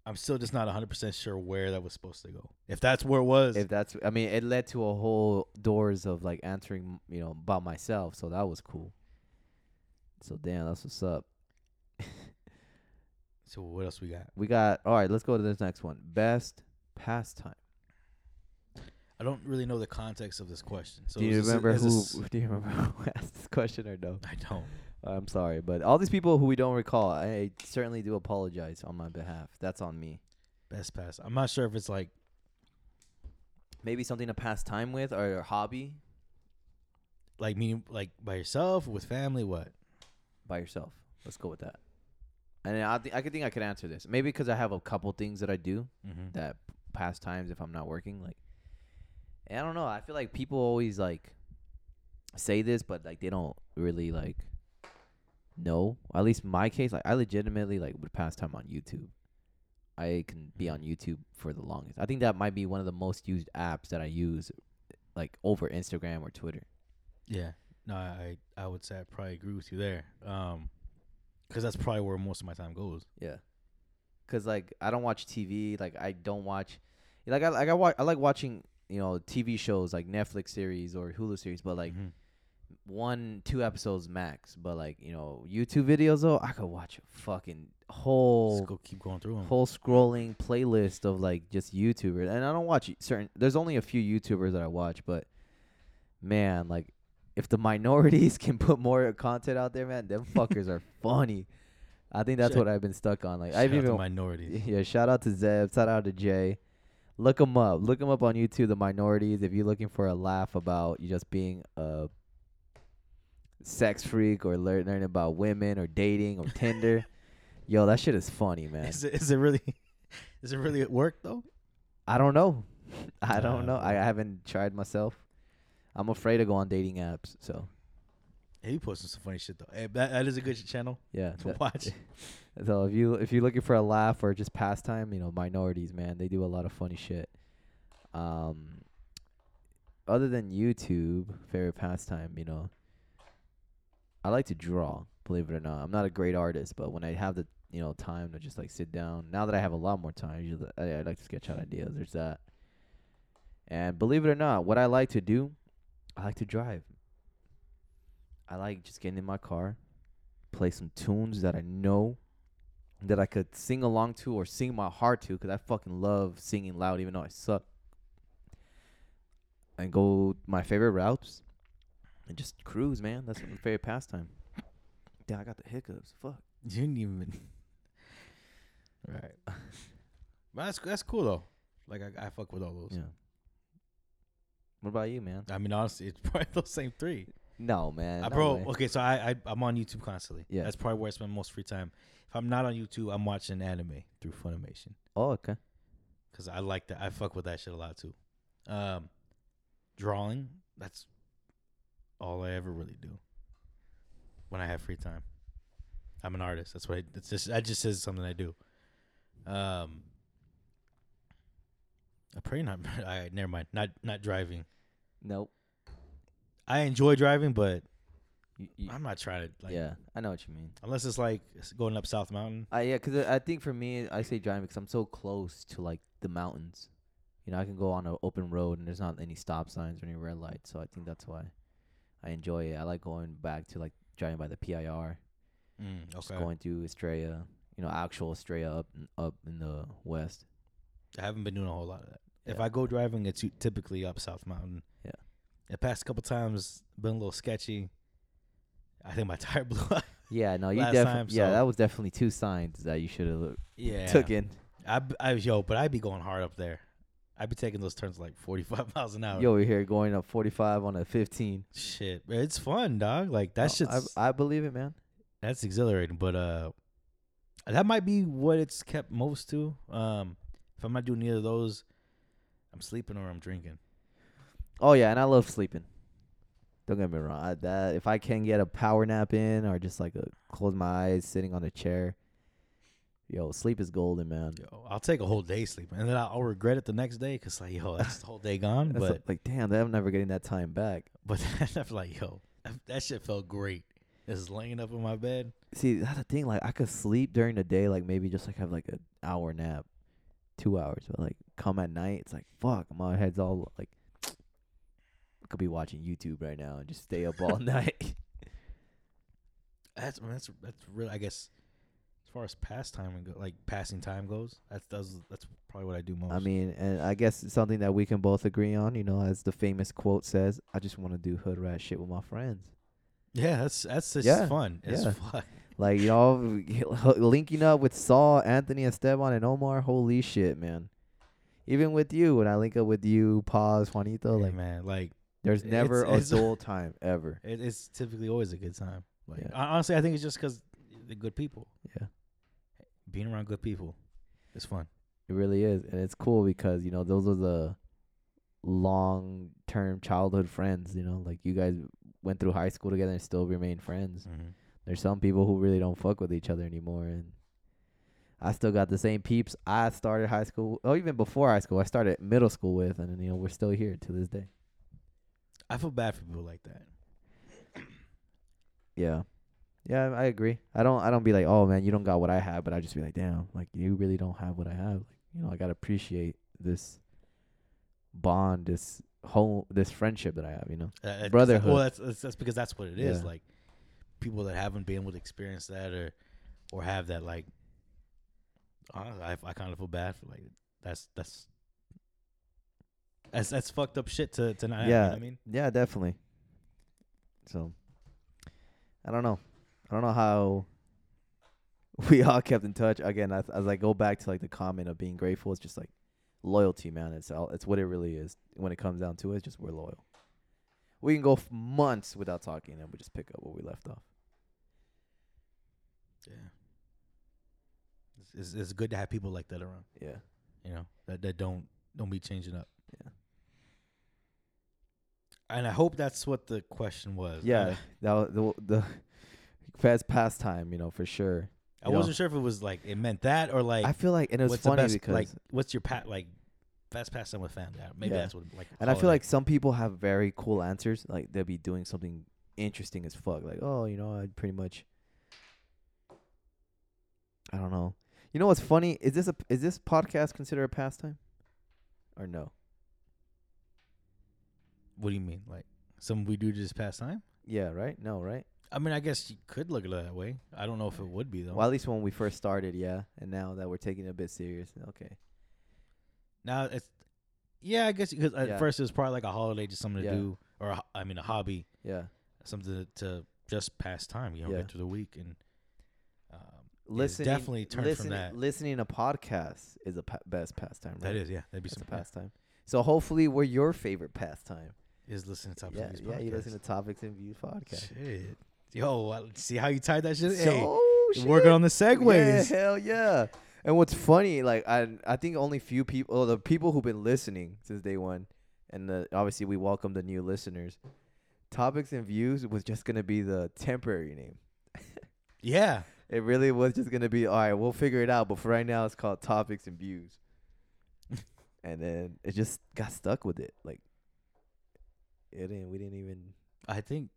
I'm still just not 100 percent sure where that was supposed to go. If that's where it was, If that's, I mean, it led to a whole doors of like answering, you know, about myself. So that was cool. So damn, that's what's up. So what else we got? We got all right. Let's go to this next one. Best pastime. I don't really know the context of this question. So do you is this remember who? this- Do you remember who asked this question or no? I don't. I'm sorry, but all these people who we don't recall, I certainly do apologize on my behalf. That's on me. Best pass. I'm not sure if it's like Maybe something to pass time with or a hobby like meaning like by yourself with family. What? by yourself. Let's go with that. And I think I could think I could answer this. Maybe because I have a couple things that I do Mm-hmm. that pass times if I'm not working. Like, I don't know. I feel like people always like say this, but like they don't really like know. At least in my case, like I legitimately like would pass time on YouTube. I can be Mhm. on YouTube for the longest. I think that might be one of the most used apps that I use, like over Instagram or Twitter. Yeah. No, I I would say I probably agree with you there. Um, because that's probably where most of my time goes. Yeah. Cause like I don't watch TV. Like I don't watch, like I like I watch I like watching you know TV shows like Netflix series or Hulu series, but like Mhm. one two episodes max. But like you know YouTube videos though, I could watch a fucking whole Just go keep going through them. whole scrolling playlist of like just YouTubers, and I don't watch certain. There's only a few YouTubers that I watch, but man, like if the minorities can put more content out there, man, them fuckers are funny. I think that's Shout- what I've been stuck on. Like I've even minorities. yeah. Shout out to Zeb. Shout out to Jay. Look them up. Look them up on YouTube. The minorities. If you're looking for a laugh about you just being a sex freak or learn learning about women or dating or Tinder, yo, that shit is funny, man. Is it, is it really? Is it really at work though? I don't know. I don't Uh, know. I haven't tried myself. I'm afraid to go on dating apps. So Hey, you posting some funny shit though. Hey, that, that is a good channel yeah. to that- watch. So if you if you're looking for a laugh or just pastime, you know, minorities, man, they do a lot of funny shit. Um, other than YouTube, favorite pastime, you know, I like to draw. Believe it or not, I'm not a great artist, but when I have the you know time to just like sit down, now that I have a lot more time, usually I, I like to sketch out ideas. There's that. And believe it or not, what I like to do, I like to drive. I like just getting in my car, play some tunes that I know that I could sing along to or sing my heart to because I fucking love singing loud even though I suck. And go my favorite routes and just cruise, man. That's my favorite pastime. Damn, I got the hiccups. Fuck. You didn't even. right. But that's that's cool though. Like I, I fuck with all those. Yeah. What about you, man? I mean, honestly, it's probably those same three. No, man. No bro, way. okay, so I, I I'm on YouTube constantly. Yeah. that's probably where I spend most free time. If I'm not on YouTube, I'm watching anime through Funimation Oh, okay. because I like that. I fuck with that shit a lot too. Um, drawing. That's all I ever really do when I have free time. I'm an artist. That's what I. It's just. I just says something I do. Um. I pray not. I never mind. Not not driving. Nope. I enjoy driving, but You, you, I'm not trying to like. yeah, I know what you mean. Unless it's like going up South Mountain. Uh, yeah, 'cause I think for me, I say driving because I'm so close to like the mountains. You know, I can go on an open road and there's not any stop signs or any red lights, so I think that's why I enjoy it. I like going back to like driving by the PIR, Mm, just going through Estrella. You know, actual Estrella up up in the west. I haven't been doing a whole lot of that. If I go driving, it's typically up South Mountain. Yeah. The past couple times been a little sketchy. I think my tire blew up. Yeah, no, you definitely. time, Yeah, so- that was definitely two signs that you should have yeah. took in. I, I yo, but I'd be going hard up there. I'd be taking those turns like 45 miles an hour. Yo, we're here going up 45 on a 15. Shit, it's fun, dog. Like that Oh, shit's I, I believe it, man. that's exhilarating. But uh, that might be what it's kept most to. Um, if I'm not doing either of those, I'm sleeping or I'm drinking. Oh yeah, and I love sleeping. Don't get me wrong. I, that if I can get a power nap in or just like a close my eyes sitting on a chair, yo, sleep is golden, man. Yo, I'll take a whole day sleeping, and then I'll I'll regret it the next day because like, yo, that's the whole day gone. But like, like, damn, I'm never getting that time back. but I'm like, yo, that, that shit felt great. Just laying up in my bed. See, that's the thing. Like, I could sleep during the day, like maybe just like have like an hour nap, two hours, but like come at night, it's like fuck, my head's all like. Could be watching YouTube right now and just stay up all night. That's that's that's really, I guess, as far as pastime and go, like passing time goes, that's that's that's probably what I do most. I mean, and I guess it's something that we can both agree on. You know, as the famous quote says, "I just want to do hood rat shit with my friends." Yeah, that's that's just Yeah, fun. It's yeah. fun. Like y'all linking up with Saul, Anthony, Esteban, and Omar. Holy shit, man! Even with you, when I link up with you, Paz, Juanito, like man, like there's never it's- a dull time ever. it's typically always a good time. Like Yeah. hon- honestly, I think it's just because the good people, Yeah, being around good people, is fun. it really is, and it's cool because you know those are the long-term childhood friends. You know, like you guys went through high school together and still remain friends. Mm-hmm. There's some people who really don't fuck with each other anymore, and I still got the same peeps I started high school, or even before high school. I started middle school with, and you know we're still here to this day. I feel bad for people like that. Yeah, yeah, I agree. I don't, I don't be like, oh man, you don't got what I have, but I just be like, damn, like you really don't have what I have. Like you know, I gotta appreciate this bond, this whole, this friendship that I have. You know, Uh, Brotherhood. Well, that's, that's that's because that's what it is. Yeah. Like people that haven't been able to experience that or or have that like. Honestly, I I kind of feel bad for like that's that's that's that's fucked up shit to to not have. You know Yeah. I mean, yeah, definitely. So, I don't know. I don't know how we all kept in touch. Again, as, as I go back to like the comment of being grateful, it's just like loyalty, man. It's all, it's what it really is. When it comes down to it, it's just we're loyal. We can go months without talking, and we just pick up where we left off. Yeah. It's, it's it's good to have people like that around. Yeah, You know that that don't don't be changing up. Yeah. And I hope that's what the question was. yeah. That the the fast pastime, you know, for sure. I You know. wasn't sure if it was like it meant that or like I feel like, and it was what's funny the best because like what's your pat like best pastime with family? Maybe Yeah. that's what like. And I feel it. like some people have very cool answers. Like they'll be doing something interesting as fuck. Like, oh, you know, I pretty much. I don't know. You know what's funny? Is this a is this podcast considered a pastime, or no? What do you mean? Like something we do to just pass time? Yeah, right. No, right. I mean, I guess you could look at it that way. I don't know if it would be though. Well, at least when we first started, yeah. And now that we're taking it a bit serious, okay. now it's yeah, I guess because at Yeah. first it was probably like a holiday, just something to Yeah. do, or a, I mean a hobby, Yeah. something to, to just pass time. You know, Yeah. get through the week and. Listening, definitely turned from listening, that. Listening to podcasts is a pa- best pastime. Right? that is, yeah, that'd be That's some pastime. So hopefully, we're your favorite pastime. Is listening to topics Yeah, of these yeah. You listen to topics and views podcast. Shit, yo, uh, see how you tied that shit? So, hey, you're working on the segues. Yeah, hell yeah. And what's funny, like I, I think only few people, oh, the people who've been listening since day one, and the, obviously we welcome the new listeners. Topics and views was just gonna be the temporary name. Yeah, It really was just gonna be all right. We'll figure it out, but for right now, it's called topics and views. and then it just got stuck with it. Like it didn't. We didn't even. I think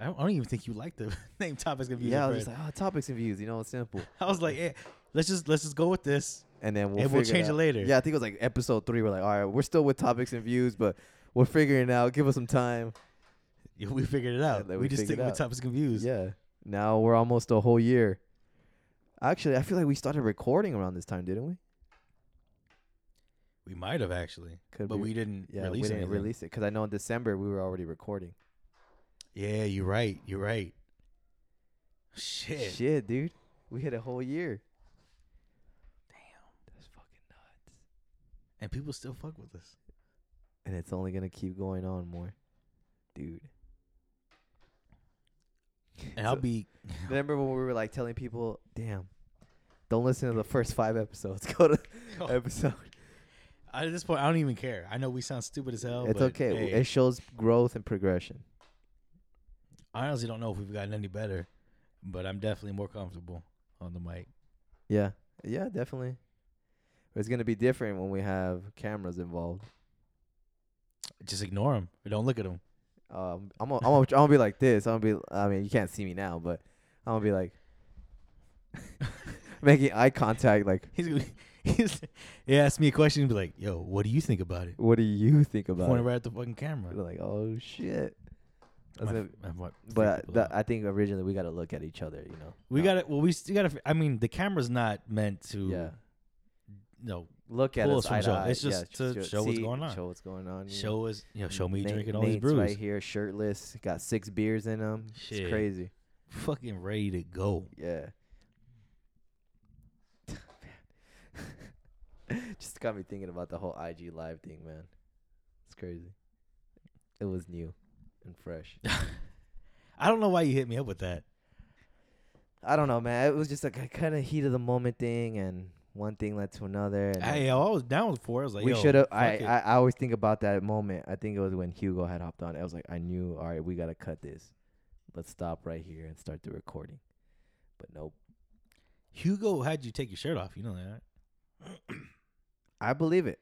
I don't, I don't even think you like the name topics of views. yeah, I was just like, oh, topics and views. You know, it's simple. I was like, eh, let's just let's just go with this. And then we'll And we'll change it out. later. Yeah, I think it was like episode three. We're like, all right, we're still with topics and views, but we're figuring it out. Give us some time. Yeah, We figured it out. we, we just stick it with topics and views. Yeah. Now we're almost a whole year. Actually, I feel like we started recording around this time, didn't we? We might have actually, Could but be. we didn't Yeah, release we didn't anything. release it because I know in December we were already recording. Yeah, you're right. You're right. Shit. Shit, dude, we hit a whole year. Damn, that's fucking nuts. And people still fuck with us. And it's only gonna keep going on more, dude. And I'll be. Remember when we were like telling people, "Damn, don't listen to the first five episodes. Go to oh. episode." At this point, I don't even care. I know we sound stupid as hell. it's but, okay. hey, It shows growth and progression. I honestly don't know if we've gotten any better, but I'm definitely more comfortable on the mic. Yeah, yeah, definitely. But it's gonna be different when we have cameras involved. Just ignore them. Don't look at them. Um, I'm gonna, I'm gonna, I'm gonna be like this. I'm gonna be. I mean, you can't see me now, but I'm gonna be like making eye contact. Like, He's gonna. He's, he asked me a question. and Be like, "Yo, what do you think about it?" what do you think about it? Pointing it? right at the fucking camera. Like, oh shit. That's My- gonna- my- but that. I think originally we gotta look at each other. You know. we got to Well, we still got to. I mean, the camera's not meant to. Yeah. No, look at Pull us us eye to show. eye. It's just Yeah, to show what's see- going on. Show what's going on. Show us, you know, show me Nate- drinking all these brews. right here, shirtless. Got six beers in him. Shit. It's crazy. Fucking ready to go. Yeah. Just got me thinking about the whole IG live thing, man. It's crazy. It was new and fresh. I don't know why you hit me up with that. I don't know, man. It was just like a kind of heat of the moment thing, and one thing led to another. And Hey, yo, I was down for it. I was like, we should have. I. I I always think about that moment. I think it was when Hugo had hopped on. I was like, I knew. All right, we gotta cut this. Let's stop right here and start the recording. But nope. Hugo had you take your shirt off. You know that. I believe it.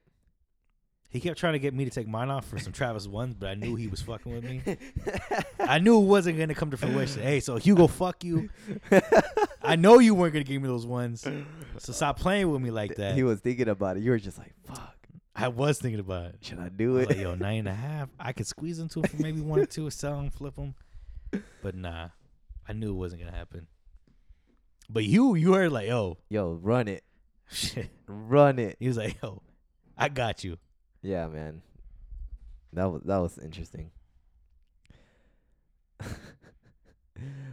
He kept trying to get me to take mine off for some Travis ones, but I knew he was fucking with me. I knew it wasn't gonna come to fruition. Hey, so Hugo, fuck you. I know you weren't gonna give me those ones, so stop playing with me like that. He was thinking about it. You were just like, "Fuck, I was thinking about it. should I I do was it?" like, yo, nine and a half. I could squeeze into it for maybe one or two, sell them, flip them. But nah, I knew it wasn't gonna happen. But you, you heard like, yo, Yo, run it, shit. run it. He was like, yo, I got you. Yeah, man. That was that was interesting.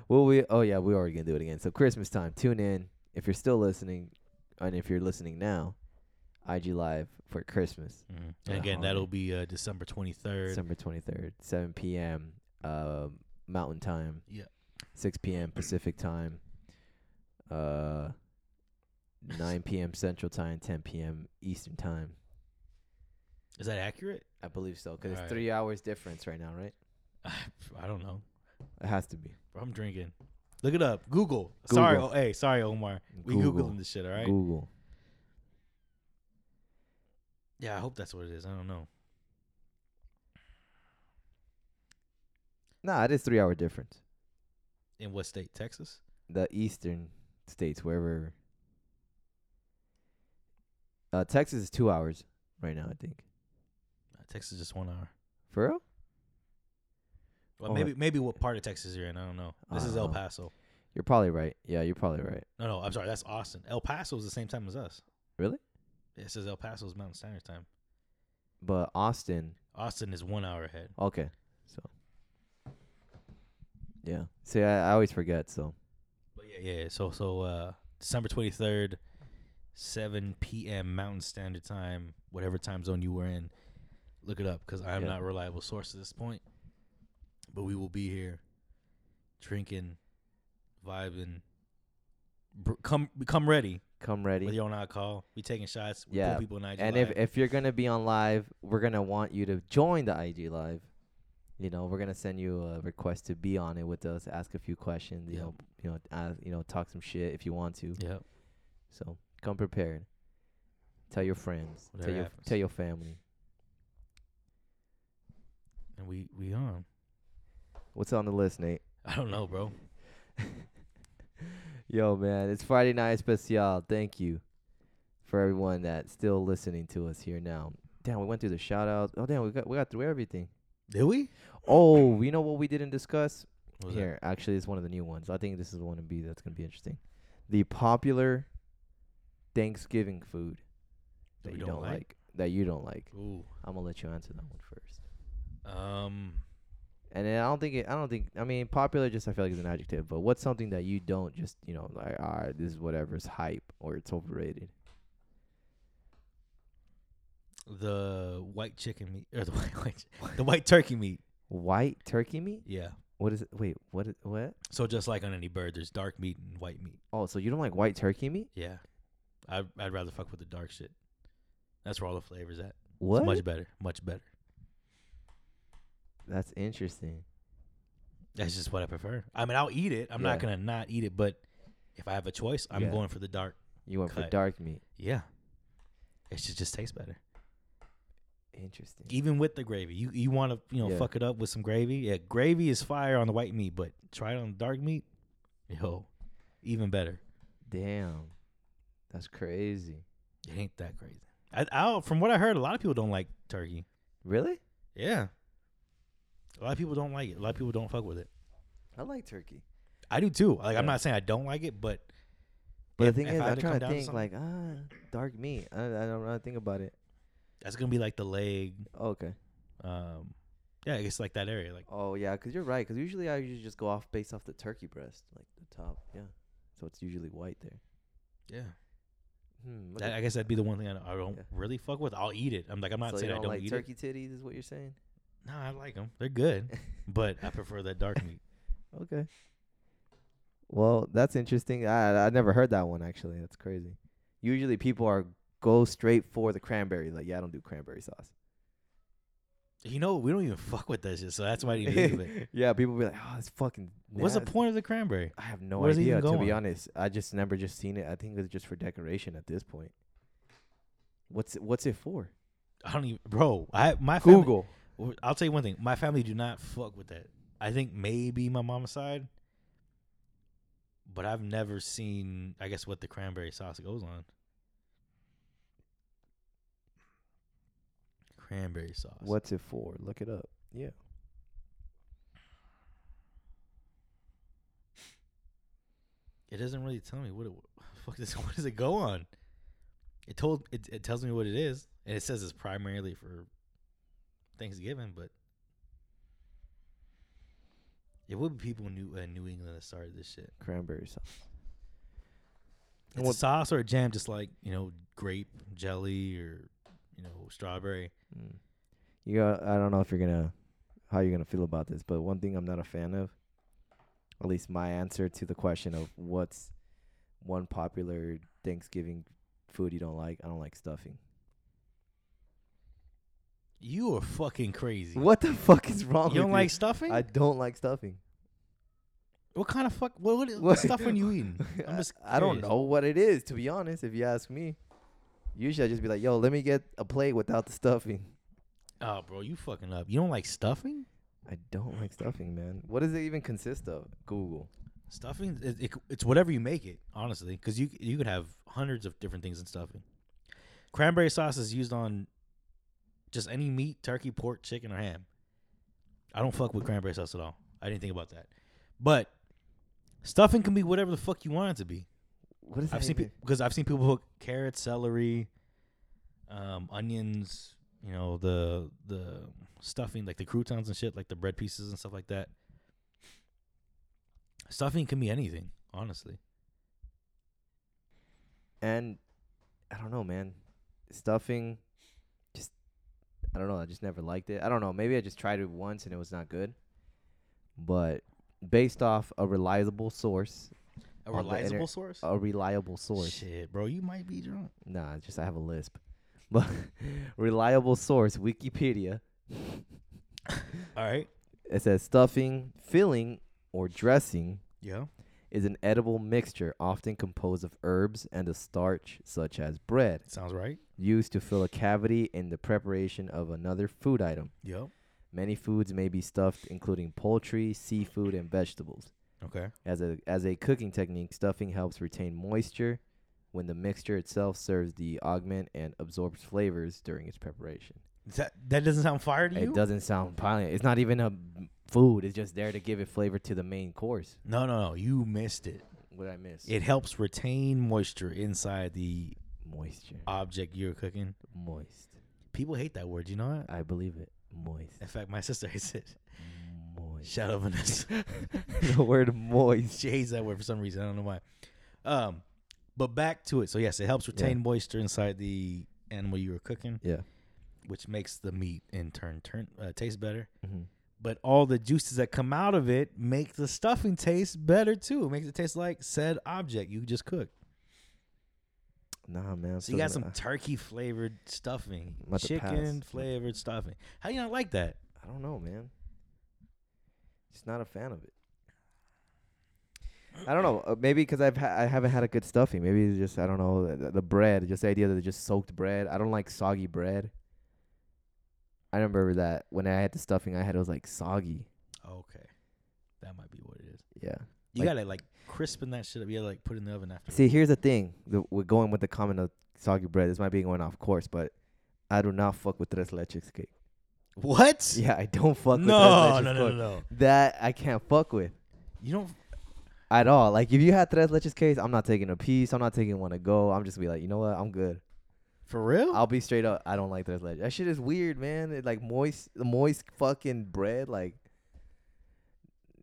well, we oh yeah, we already gonna do it again. So Christmas time, tune in if you're still listening, and if you're listening now, IG live for Christmas, And again, holiday. that'll be uh, December twenty third. December twenty third, seven p.m. Uh, Mountain Time. Yeah. Six p.m. Pacific Time. Uh, nine p.m. Central Time, ten p.m. Eastern Time. Is that accurate? I believe so, because it's Alright. three hours difference right now, right? I don't know. It has to be. I'm drinking. Look it up. Google. Sorry. Google. Oh, hey, sorry, Omar. We Google. googling this shit. All right. Google. Yeah, I hope that's what it is. I don't know. Nah, it is three hour difference. In what state? Texas. The eastern states, wherever. Uh, Texas is two hours right now, I think. Texas is just one hour. For real? Well, Oh, maybe maybe what part of Texas you're in. I don't know. This is El. Paso. You're probably right. Yeah, you're probably right. No, no, I'm sorry. That's Austin. El Paso is the same time as us. Really? It says El Paso is Mountain Standard Time. But Austin, Austin is one hour ahead. okay. So. Yeah. See, I, I always forget. So. But yeah, yeah. So so uh December twenty third, seven p.m. Mountain Standard Time, whatever time zone you were in. Look it up because I'm Yeah. not a reliable source at this point. But we will be here, drinking, vibing. Br- come come ready. Come ready. Whether you're on alcohol, we taking shots. We Yeah, people in IG And live. if if you're gonna be on live, we're gonna want you to join the IG live. You know, we're gonna send you a request to be on it with us, ask a few questions. You Yep. know, you know, ask, you know, talk some shit if you want to. yeah, So come prepared. Tell your friends. Whatever tell your happens. tell your family. And we we on. What's on the list, Nate? I don't know, bro. Yo, man, it's Friday night special. Thank you for everyone that's still listening to us here now. Damn, we went through the shout outs. Oh damn, we got we got through everything. Did we? Oh, you know what we didn't discuss? What was that? Here, actually, it's one of the new ones. I think this is one to be that's gonna be interesting. The popular Thanksgiving food that, we you don't don't like? like. That you don't like. Ooh. I'm gonna let you answer that one first. Um. And then I don't think it. I don't think. I mean, popular just I feel like is an adjective. But what's something that you don't just you know like all right, this is whatever. It's hype or it's overrated. the white chicken meat or the white, white the white turkey meat. White turkey meat. Yeah. What is it? Wait, what? Is, what? So just like on any bird, there's dark meat and white meat. Oh, so you don't like white turkey meat? Yeah. I I'd, I'd rather fuck with the dark shit. That's where all the flavors at. What? It's much better. Much better. That's interesting. That's just what I prefer. I mean, I'll eat it. I'm Yeah. not gonna not eat it, but if I have a choice, I'm Yeah. going for the dark. You went for Cut. dark meat. Yeah. It should just taste better. Interesting. Even with the gravy. You you want to, you know, Yeah. fuck it up with some gravy? Yeah, gravy is fire on the white meat, but try it on the dark meat. Yo, even better. Damn, that's crazy. It ain't that crazy. I, I from what I heard, a lot of people don't like turkey. Really? Yeah. A lot of people don't like it. A lot of people don't fuck with it. I like turkey. I do too. Like I'm Yeah. not saying I don't like it, but But If- the thing if is, I had I'm to trying to down to think something- like ah, dark meat. I, I don't know. to think about it. That's gonna be like the leg. Oh, okay. Um, yeah, it's like that area. Like Oh yeah, because you're right. Because usually I usually just go off based off the turkey breast, like the top. Yeah. So it's usually white there. yeah, Hmm. look that, at- I guess that'd be the one thing I don't, I don't Yeah. really fuck with. I'll eat it. I'm like I'm not so saying I don't don't like eat turkey titties, is what you're saying? No, I like them. They're good, but I prefer that dark meat. Okay. Well, that's interesting. I I never heard that one actually. That's crazy. Usually people are go straight for the cranberry. Like, yeah, I don't do cranberry sauce. You know, we don't even fuck with that shit, so that's why I didn't of it. yeah, people be like, "Oh, it's fucking." What's the point of the cranberry? I have no Where does it idea. To be honest, I just never just seen it. I think it's just for decoration at this point. What's it, what's it for? I don't even, bro. I my Google. Well, I'll tell you one thing. My family do not fuck with that. I think maybe my mama's side, but I've never seen. I guess what the cranberry sauce goes on. Cranberry sauce. What's it for? Look it up. Yeah. It doesn't really tell me what it. Fuck this. What does it go on? It told it. It tells me what it is, and it says it's primarily for Thanksgiving, but it would be people in New uh, New England that started this shit. Cranberry sauce. It's What- a sauce or a jam, just like you know, grape jelly or you know, strawberry. Mm. You got, I don't know if you're gonna how you're gonna feel about this, but one thing I'm not a fan of, at least my answer to the question of what's one popular Thanksgiving food you don't like, I don't like stuffing. You are fucking crazy. What the fuck is wrong with? You don't with like stuffing? I don't like stuffing. what kind of fuck? What, what, What- what stuff are you eating? I'm just. I don't know what it is, to be honest, if you ask me. Usually I just be like, yo, let me get a plate without the stuffing. Oh, bro, you fucking up. You don't like stuffing? I don't like stuffing, man. What does it even consist of? Google. Stuffing, it, it, it's whatever you make it, honestly, because you you could have hundreds of different things in stuffing. Cranberry sauce is used on just any meat, turkey, pork, chicken, or ham. I don't fuck with cranberry sauce at all. I didn't think about that, but stuffing can be whatever the fuck you want it to be. What is that? I've seen even- because I've seen people put carrots, celery, um, onions. You know the the stuffing like the croutons and shit, like the bread pieces and stuff like that. Stuffing can be anything, honestly. and I don't know, man. Stuffing, I don't know. I just never liked it. I don't know. Maybe I just tried it once and it was not good. But based off a reliable source, A reliable inter- source. a reliable source. Shit, bro, you might be drunk. Nah, it's just I have a lisp. But reliable source, Wikipedia. All right. It says stuffing, filling, or dressing Yeah. Is an edible mixture often composed of herbs and a starch such as bread, Sounds right. used to fill a cavity in the preparation of another food item. Yep. Many foods may be stuffed, including poultry, seafood, and vegetables. Okay. As a as a cooking technique, stuffing helps retain moisture when the mixture itself serves the augment and absorbs flavors during its preparation. That that doesn't sound fire to you? It doesn't sound violent. It's not even a food. It's just there to give it flavor to the main course. No, no, no. You missed it. What I miss? It helps retain moisture inside the moisture. object you're cooking. Moist. People hate that word. You know what? I believe it. Moist. In fact, my sister hates it. Moist. Shout out Vanessa. the word moist. she hates that word for some reason. I don't know why. Um, but back to it. So yes, it helps retain moisture inside the animal you were cooking, Yeah. which makes the meat in turn turn uh, taste better. hmm But all the juices that come out of it make the stuffing taste better too. It makes it taste like said object you just cooked. Nah, man. I'm So you got some turkey flavored stuffing, I'm about to pass. chicken flavored stuffing. How do you not like that? I don't know, man. Just not a fan of it. I don't know. Uh, maybe because I've ha- I haven't had a good stuffing. Maybe it's just I don't know the, the bread. Just the idea that it's just soaked bread. I don't like soggy bread. I remember that when I had the stuffing I had, it was like soggy. Okay, that might be what it is. Yeah. You Like- gotta like crispen that shit up. You gotta like put it in the oven after. See, here's the thing. The, we're going with the comment of soggy bread. This might be going off course, but I do not fuck with tres leches cake. What? Yeah, I don't fuck with no, tres leches no, no, no, cake. no. That I can't fuck with. You don't. at all. Like if you had tres leches case, I'm not taking a piece. I'm not taking one to go. I'm just gonna be like, you know what? I'm good. For real? I'll be straight up. I don't like those leches. That shit is weird, man. It like moist, moist fucking bread. Like,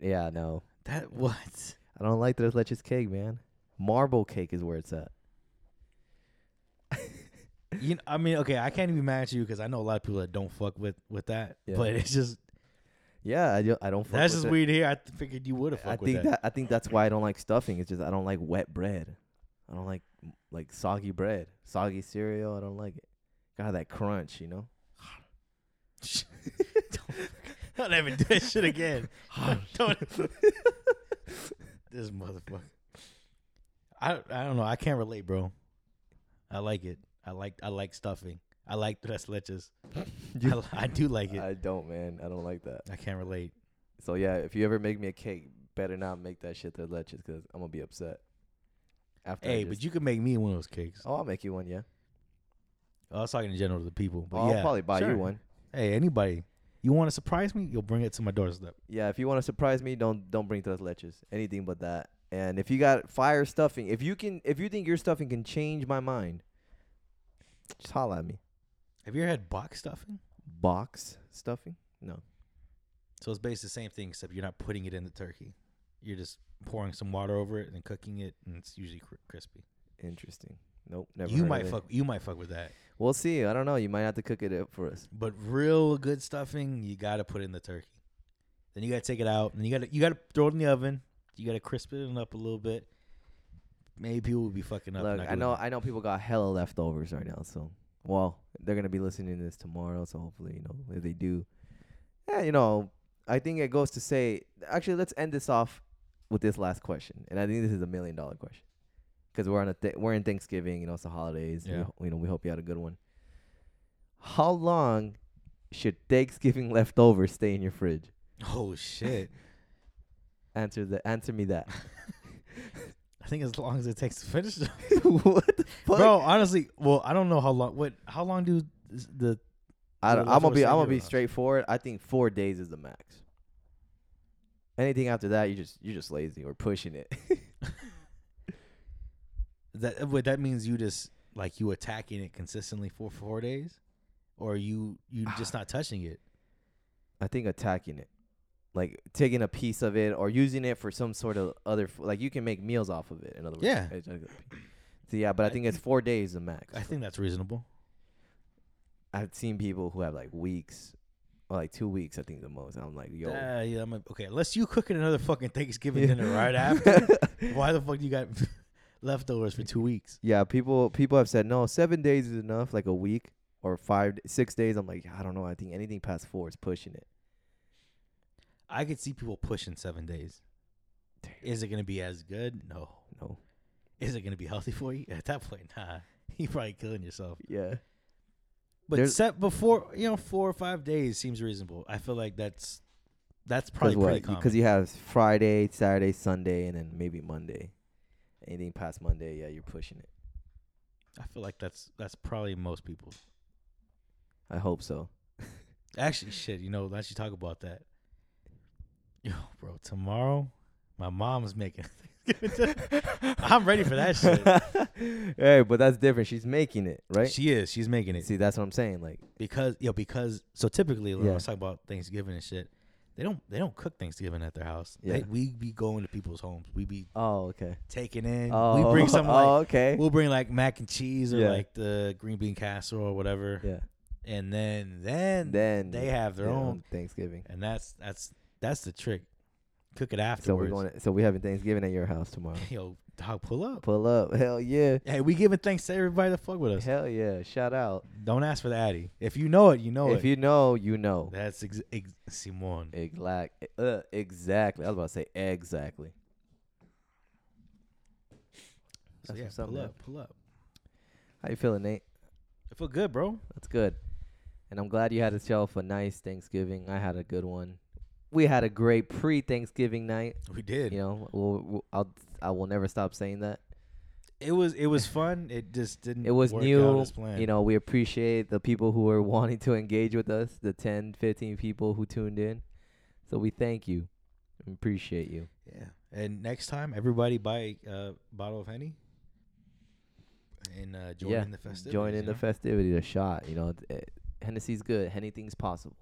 yeah, no, that what? I don't like tres leches cake, man. Marble cake is where it's at. You, kn- I mean, okay, I can't even at you because I know a lot of people that don't fuck with with that. Yeah. But it's just Yeah, I, do, I don't. Fuck that's with just it. weird here. I figured you would have I think that. that. I think that's why I don't like stuffing. It's just I don't like wet bread. I don't like like soggy bread, soggy cereal. I don't like it. Gotta have that crunch, you know. don't ever do that shit again. don't. this motherfucker. I I don't know. I can't relate, bro. I like it. I like I like stuffing. I like tres leches. I, I do like it. I don't, man. I don't like that. I can't relate. So yeah, if you ever make me a cake, better not make that shit that leches because I'm gonna be upset. After I Hey, just- but you can make me one of those cakes. oh, I'll make you one. Yeah, I was talking in general to the people, but Oh, yeah, I'll probably buy sure. you one. Hey, anybody, you want to surprise me? You'll bring it to my doorstep. Yeah, if you want to surprise me, don't don't bring tres leches. Anything but that. And if you got fire stuffing, if you can, if you think your stuffing can change my mind, just holla at me. Have you ever had box stuffing? Box stuffing? No. So it's basically the same thing, except you're not putting it in the turkey. You're just pouring some water over it and cooking it, and it's usually cr- crispy. Interesting. Nope. Never. you heard might of it. fuck. You might fuck with that. We'll see. I don't know. You might have to cook it up for us. But real good stuffing, you gotta put in the turkey. Then you gotta take it out, and you gotta you gotta throw it in the oven. You gotta crisp it up a little bit. Maybe people will be fucking up. Look, I know. I know people got hella leftovers right now. So, well, they're gonna be listening to this tomorrow. So hopefully, you know, if they do, yeah, you know, I think it goes to say. Actually, let's end this off with this last question, and I think this is a million dollar question because we're on a th- we're in Thanksgiving. You know, it's the holidays. We Yeah. ho- you know, we hope you had a good one. How long should Thanksgiving leftovers stay in your fridge? Oh shit! Answer the answer me that. I think as long as it takes to finish, them. what the fuck? bro. Honestly, well, I don't know how long. What? How long do the? I don't, I'm gonna be I'm gonna be straightforward. I think four days is the max. Anything after that, you just you're just lazy or pushing it. That uh, what that means you just like you attacking it consistently for four days, or you you ah. just not touching it. I think attacking it, like taking a piece of it or using it for some sort of other f- like you can make meals off of it. In other words, Yeah. So yeah, but I I think it's four days the max. I think that's reasonable. I've seen people who have like weeks, like two weeks. I think the most. I'm like, yo, Uh, yeah, I'm like, okay. Unless you cooking another fucking Thanksgiving dinner right after, why the fuck you got leftovers for two weeks? Yeah, people people have said no, seven days is enough, like a week or five, six days. I'm like, I don't know. I think anything past four is pushing it. I could see people pushing seven days. Is it gonna be as good? No. No. Is it gonna be healthy for you? At that point, nah. you're probably killing yourself. Yeah. But There's- set before you know four or five days seems reasonable. I feel like that's that's probably Because pretty what? common. Because you have Friday, Saturday, Sunday, and then maybe Monday. Anything past Monday, yeah, you're pushing it. I feel like that's that's probably most people. I hope so. Actually, shit. You know, let's you talk about that. Yo, bro, tomorrow my mom's making. I'm ready for that shit. hey, but that's different. She's making it, right? She is. She's making it See, that's what I'm saying. Like, because yo because so typically when I Yeah. was talking about Thanksgiving and shit, they don't they don't cook Thanksgiving at their house. Yeah. They, we be going to people's homes. We be oh, okay. taking in. Oh, we bring some oh, like oh, okay. we'll bring like mac and cheese or Yeah. like the green bean casserole or whatever. yeah. And then then Then they have their yeah, own, on Thanksgiving. and that's that's that's the trick. Cook it afterwards. So we're going. To, so we having Thanksgiving at your house tomorrow. Yo, dog, pull up. Pull up. Hell yeah. Hey, we giving thanks to everybody that fuck with us. Hell yeah. Shout out. Don't ask for the addy. If you know it, you know if it. If you know, you know. That's ex- ex- Simon. Exactly. Uh, exactly. I was about to say exactly. So That's yeah, what's up, pull up, pull up. How you feeling, Nate? I feel good, bro. That's good. And I'm glad you had yourself a nice Thanksgiving. I had a good one. We had a great pre-Thanksgiving night. We did. You know, we'll, we'll, I'll I will never stop saying that. It was it was fun. It just didn't. It was work out new. as planned. You know, we appreciate the people who are wanting to engage with us, the 10, 15 people who tuned in. So we thank you. and Appreciate you. Yeah, And next time, everybody buy a bottle of Henny and uh, join yeah, in the festivities. join in you the know? festivity, the shot. You know, eh, Hennessy's good. Anything's possible.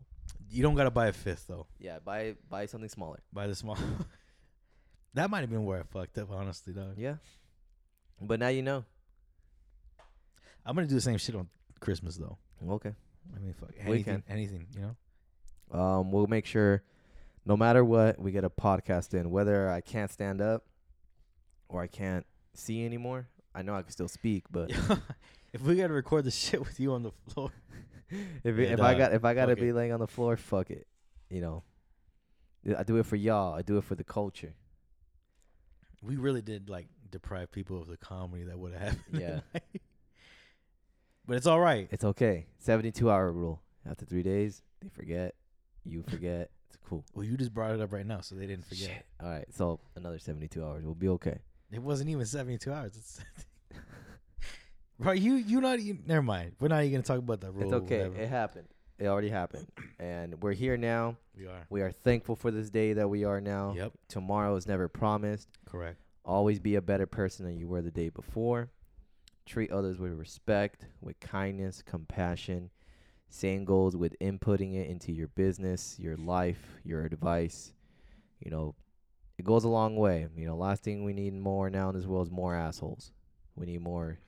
You don't gotta buy a fifth though. Yeah, buy buy something smaller. Buy the small. that might have been where I fucked up, honestly, dog. Yeah, but now you know. I'm gonna do the same shit on Christmas though. Okay. I mean, fuck anything, can. anything, you know. Um, we'll make sure, no matter what, we get a podcast in. Whether I can't stand up, or I can't see anymore. I know I can still speak, but if we gotta record the shit with you on the floor, if if I got if I gotta be it. laying on the floor, fuck it. You know. I do it for y'all. I do it for the culture. we really did like deprive people of the comedy that would have happened. Yeah. but it's all right. It's okay. Seventy-two hour rule. After three days, they forget. You forget. It's cool. Well, you just brought it up right now, so they didn't forget. Shit. All right. So another seventy-two hours. We'll be okay. It wasn't even 72 hours. Bro, you you not even, never mind. We're not even gonna talk about that rule. It's okay. It happened. It already happened, and we're here now. we are. We are thankful for this day that we are now. Yep. Tomorrow is never promised. Correct. Always be a better person than you were the day before. Treat others with respect, with kindness, compassion. Same goes with inputting it into your business, your life, your advice. You know, it goes a long way. You know, last thing we need more now in this world is more assholes. We need more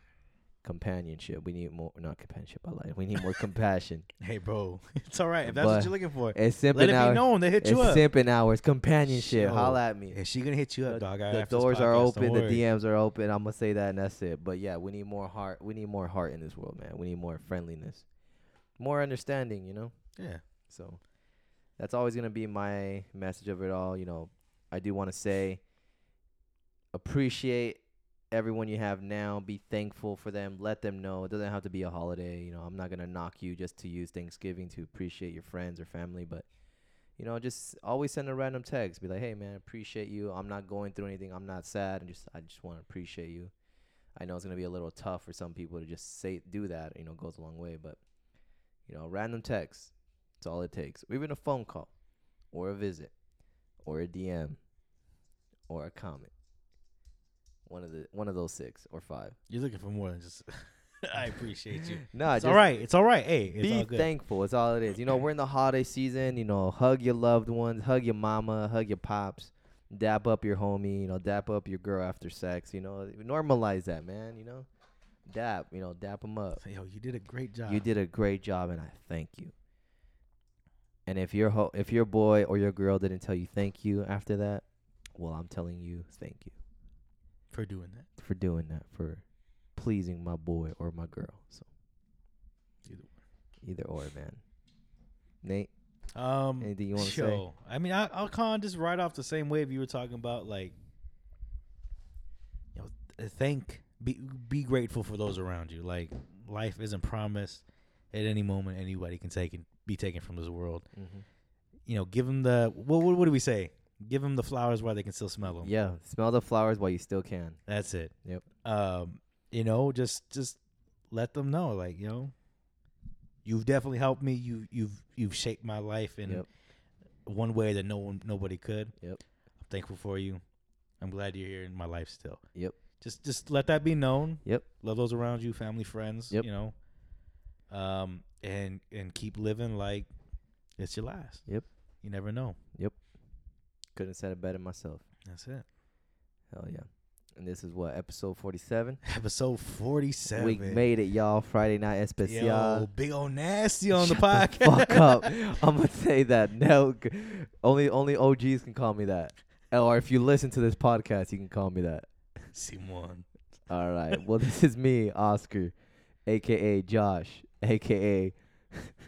companionship. We need more, not companionship. I like. We need more compassion. Hey, bro, it's all right if that's what you're looking for. It's Let simping it be hours. known they hit It's you up. simping hours. Companionship. Yo. Holla at me. Is she gonna hit you up, dog? the doors are podcast, open. The. DMs are open. I'm gonna say that, and that's it. But yeah, we need more heart. We need more heart in this world, man. We need more friendliness, more understanding. You know. Yeah. So that's always gonna be my message of it all. You know, I do want to say appreciate everyone you have now. Be thankful for them. Let them know it doesn't have to be a holiday. You know, I'm not gonna knock you just to use Thanksgiving to appreciate your friends or family, but you know, just always send a random text. Be like, hey man, appreciate you. I'm not going through anything. I'm not sad. And just I just want to appreciate you. I know it's gonna be a little tough for some people to just say do that. You know, goes a long way, but you know, random text. That's all it takes. Or even a phone call, or a visit, or a DM, or a comment. One of the one of those six or five. You're looking for more than just. I appreciate you. No, It's just all right. It's all right. Hey, it's be all good. thankful. It's all it is. You know, we're in the holiday season. You know, hug your loved ones, hug your mama, hug your pops, dap up your homie. You know, dap up your girl after sex. You know, normalize that, man. You know, dap. You know, dap them up. Say, yo, you did a great job. You did a great job, and I thank you. And if your ho- if your boy or your girl didn't tell you thank you after that, well, I'm telling you thank you for doing that. for doing that, for pleasing my boy or my girl. So Either or. either or, man. Nate, Um, anything you want to say? I mean, I, I'll kind of just ride off the same wave you were talking about. Like, you know, th- thank, be be grateful for those around you. Like, life isn't promised at any moment. Anybody can take and be taken from this world. Mm-hmm. You know, give them the what? What, what do we say? Give them the flowers while they can still smell them. Yeah, smell the flowers while you still can. That's it. Yep. Um, you know, just just let them know, like, you know, you've definitely helped me. You you've you've shaped my life in Yep. one way that no one nobody could. Yep. I'm thankful for you. I'm glad you're here in my life still. Yep. Just just let that be known. Yep. Love those around you, family, friends. Yep. You know. Um, and and keep living like it's your last. Yep. You never know. Couldn't have said it better myself. That's it. Hell yeah. And this is what episode forty-seven. Episode forty-seven. We made it, y'all. Friday night especial. Yo, big old nasty on the Shut the podcast. fuck up. I'm gonna say that. No, only only OGs can call me that. Or if you listen to this podcast, you can call me that. Simon. All right. Well, this is me, Oscar, aka Josh, aka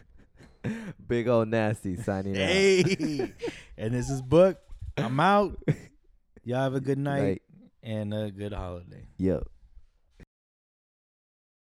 Big old Nasty, signing out. Hey, and this is Book. I'm out. Y'all have a good night Right. and a good holiday. Yep.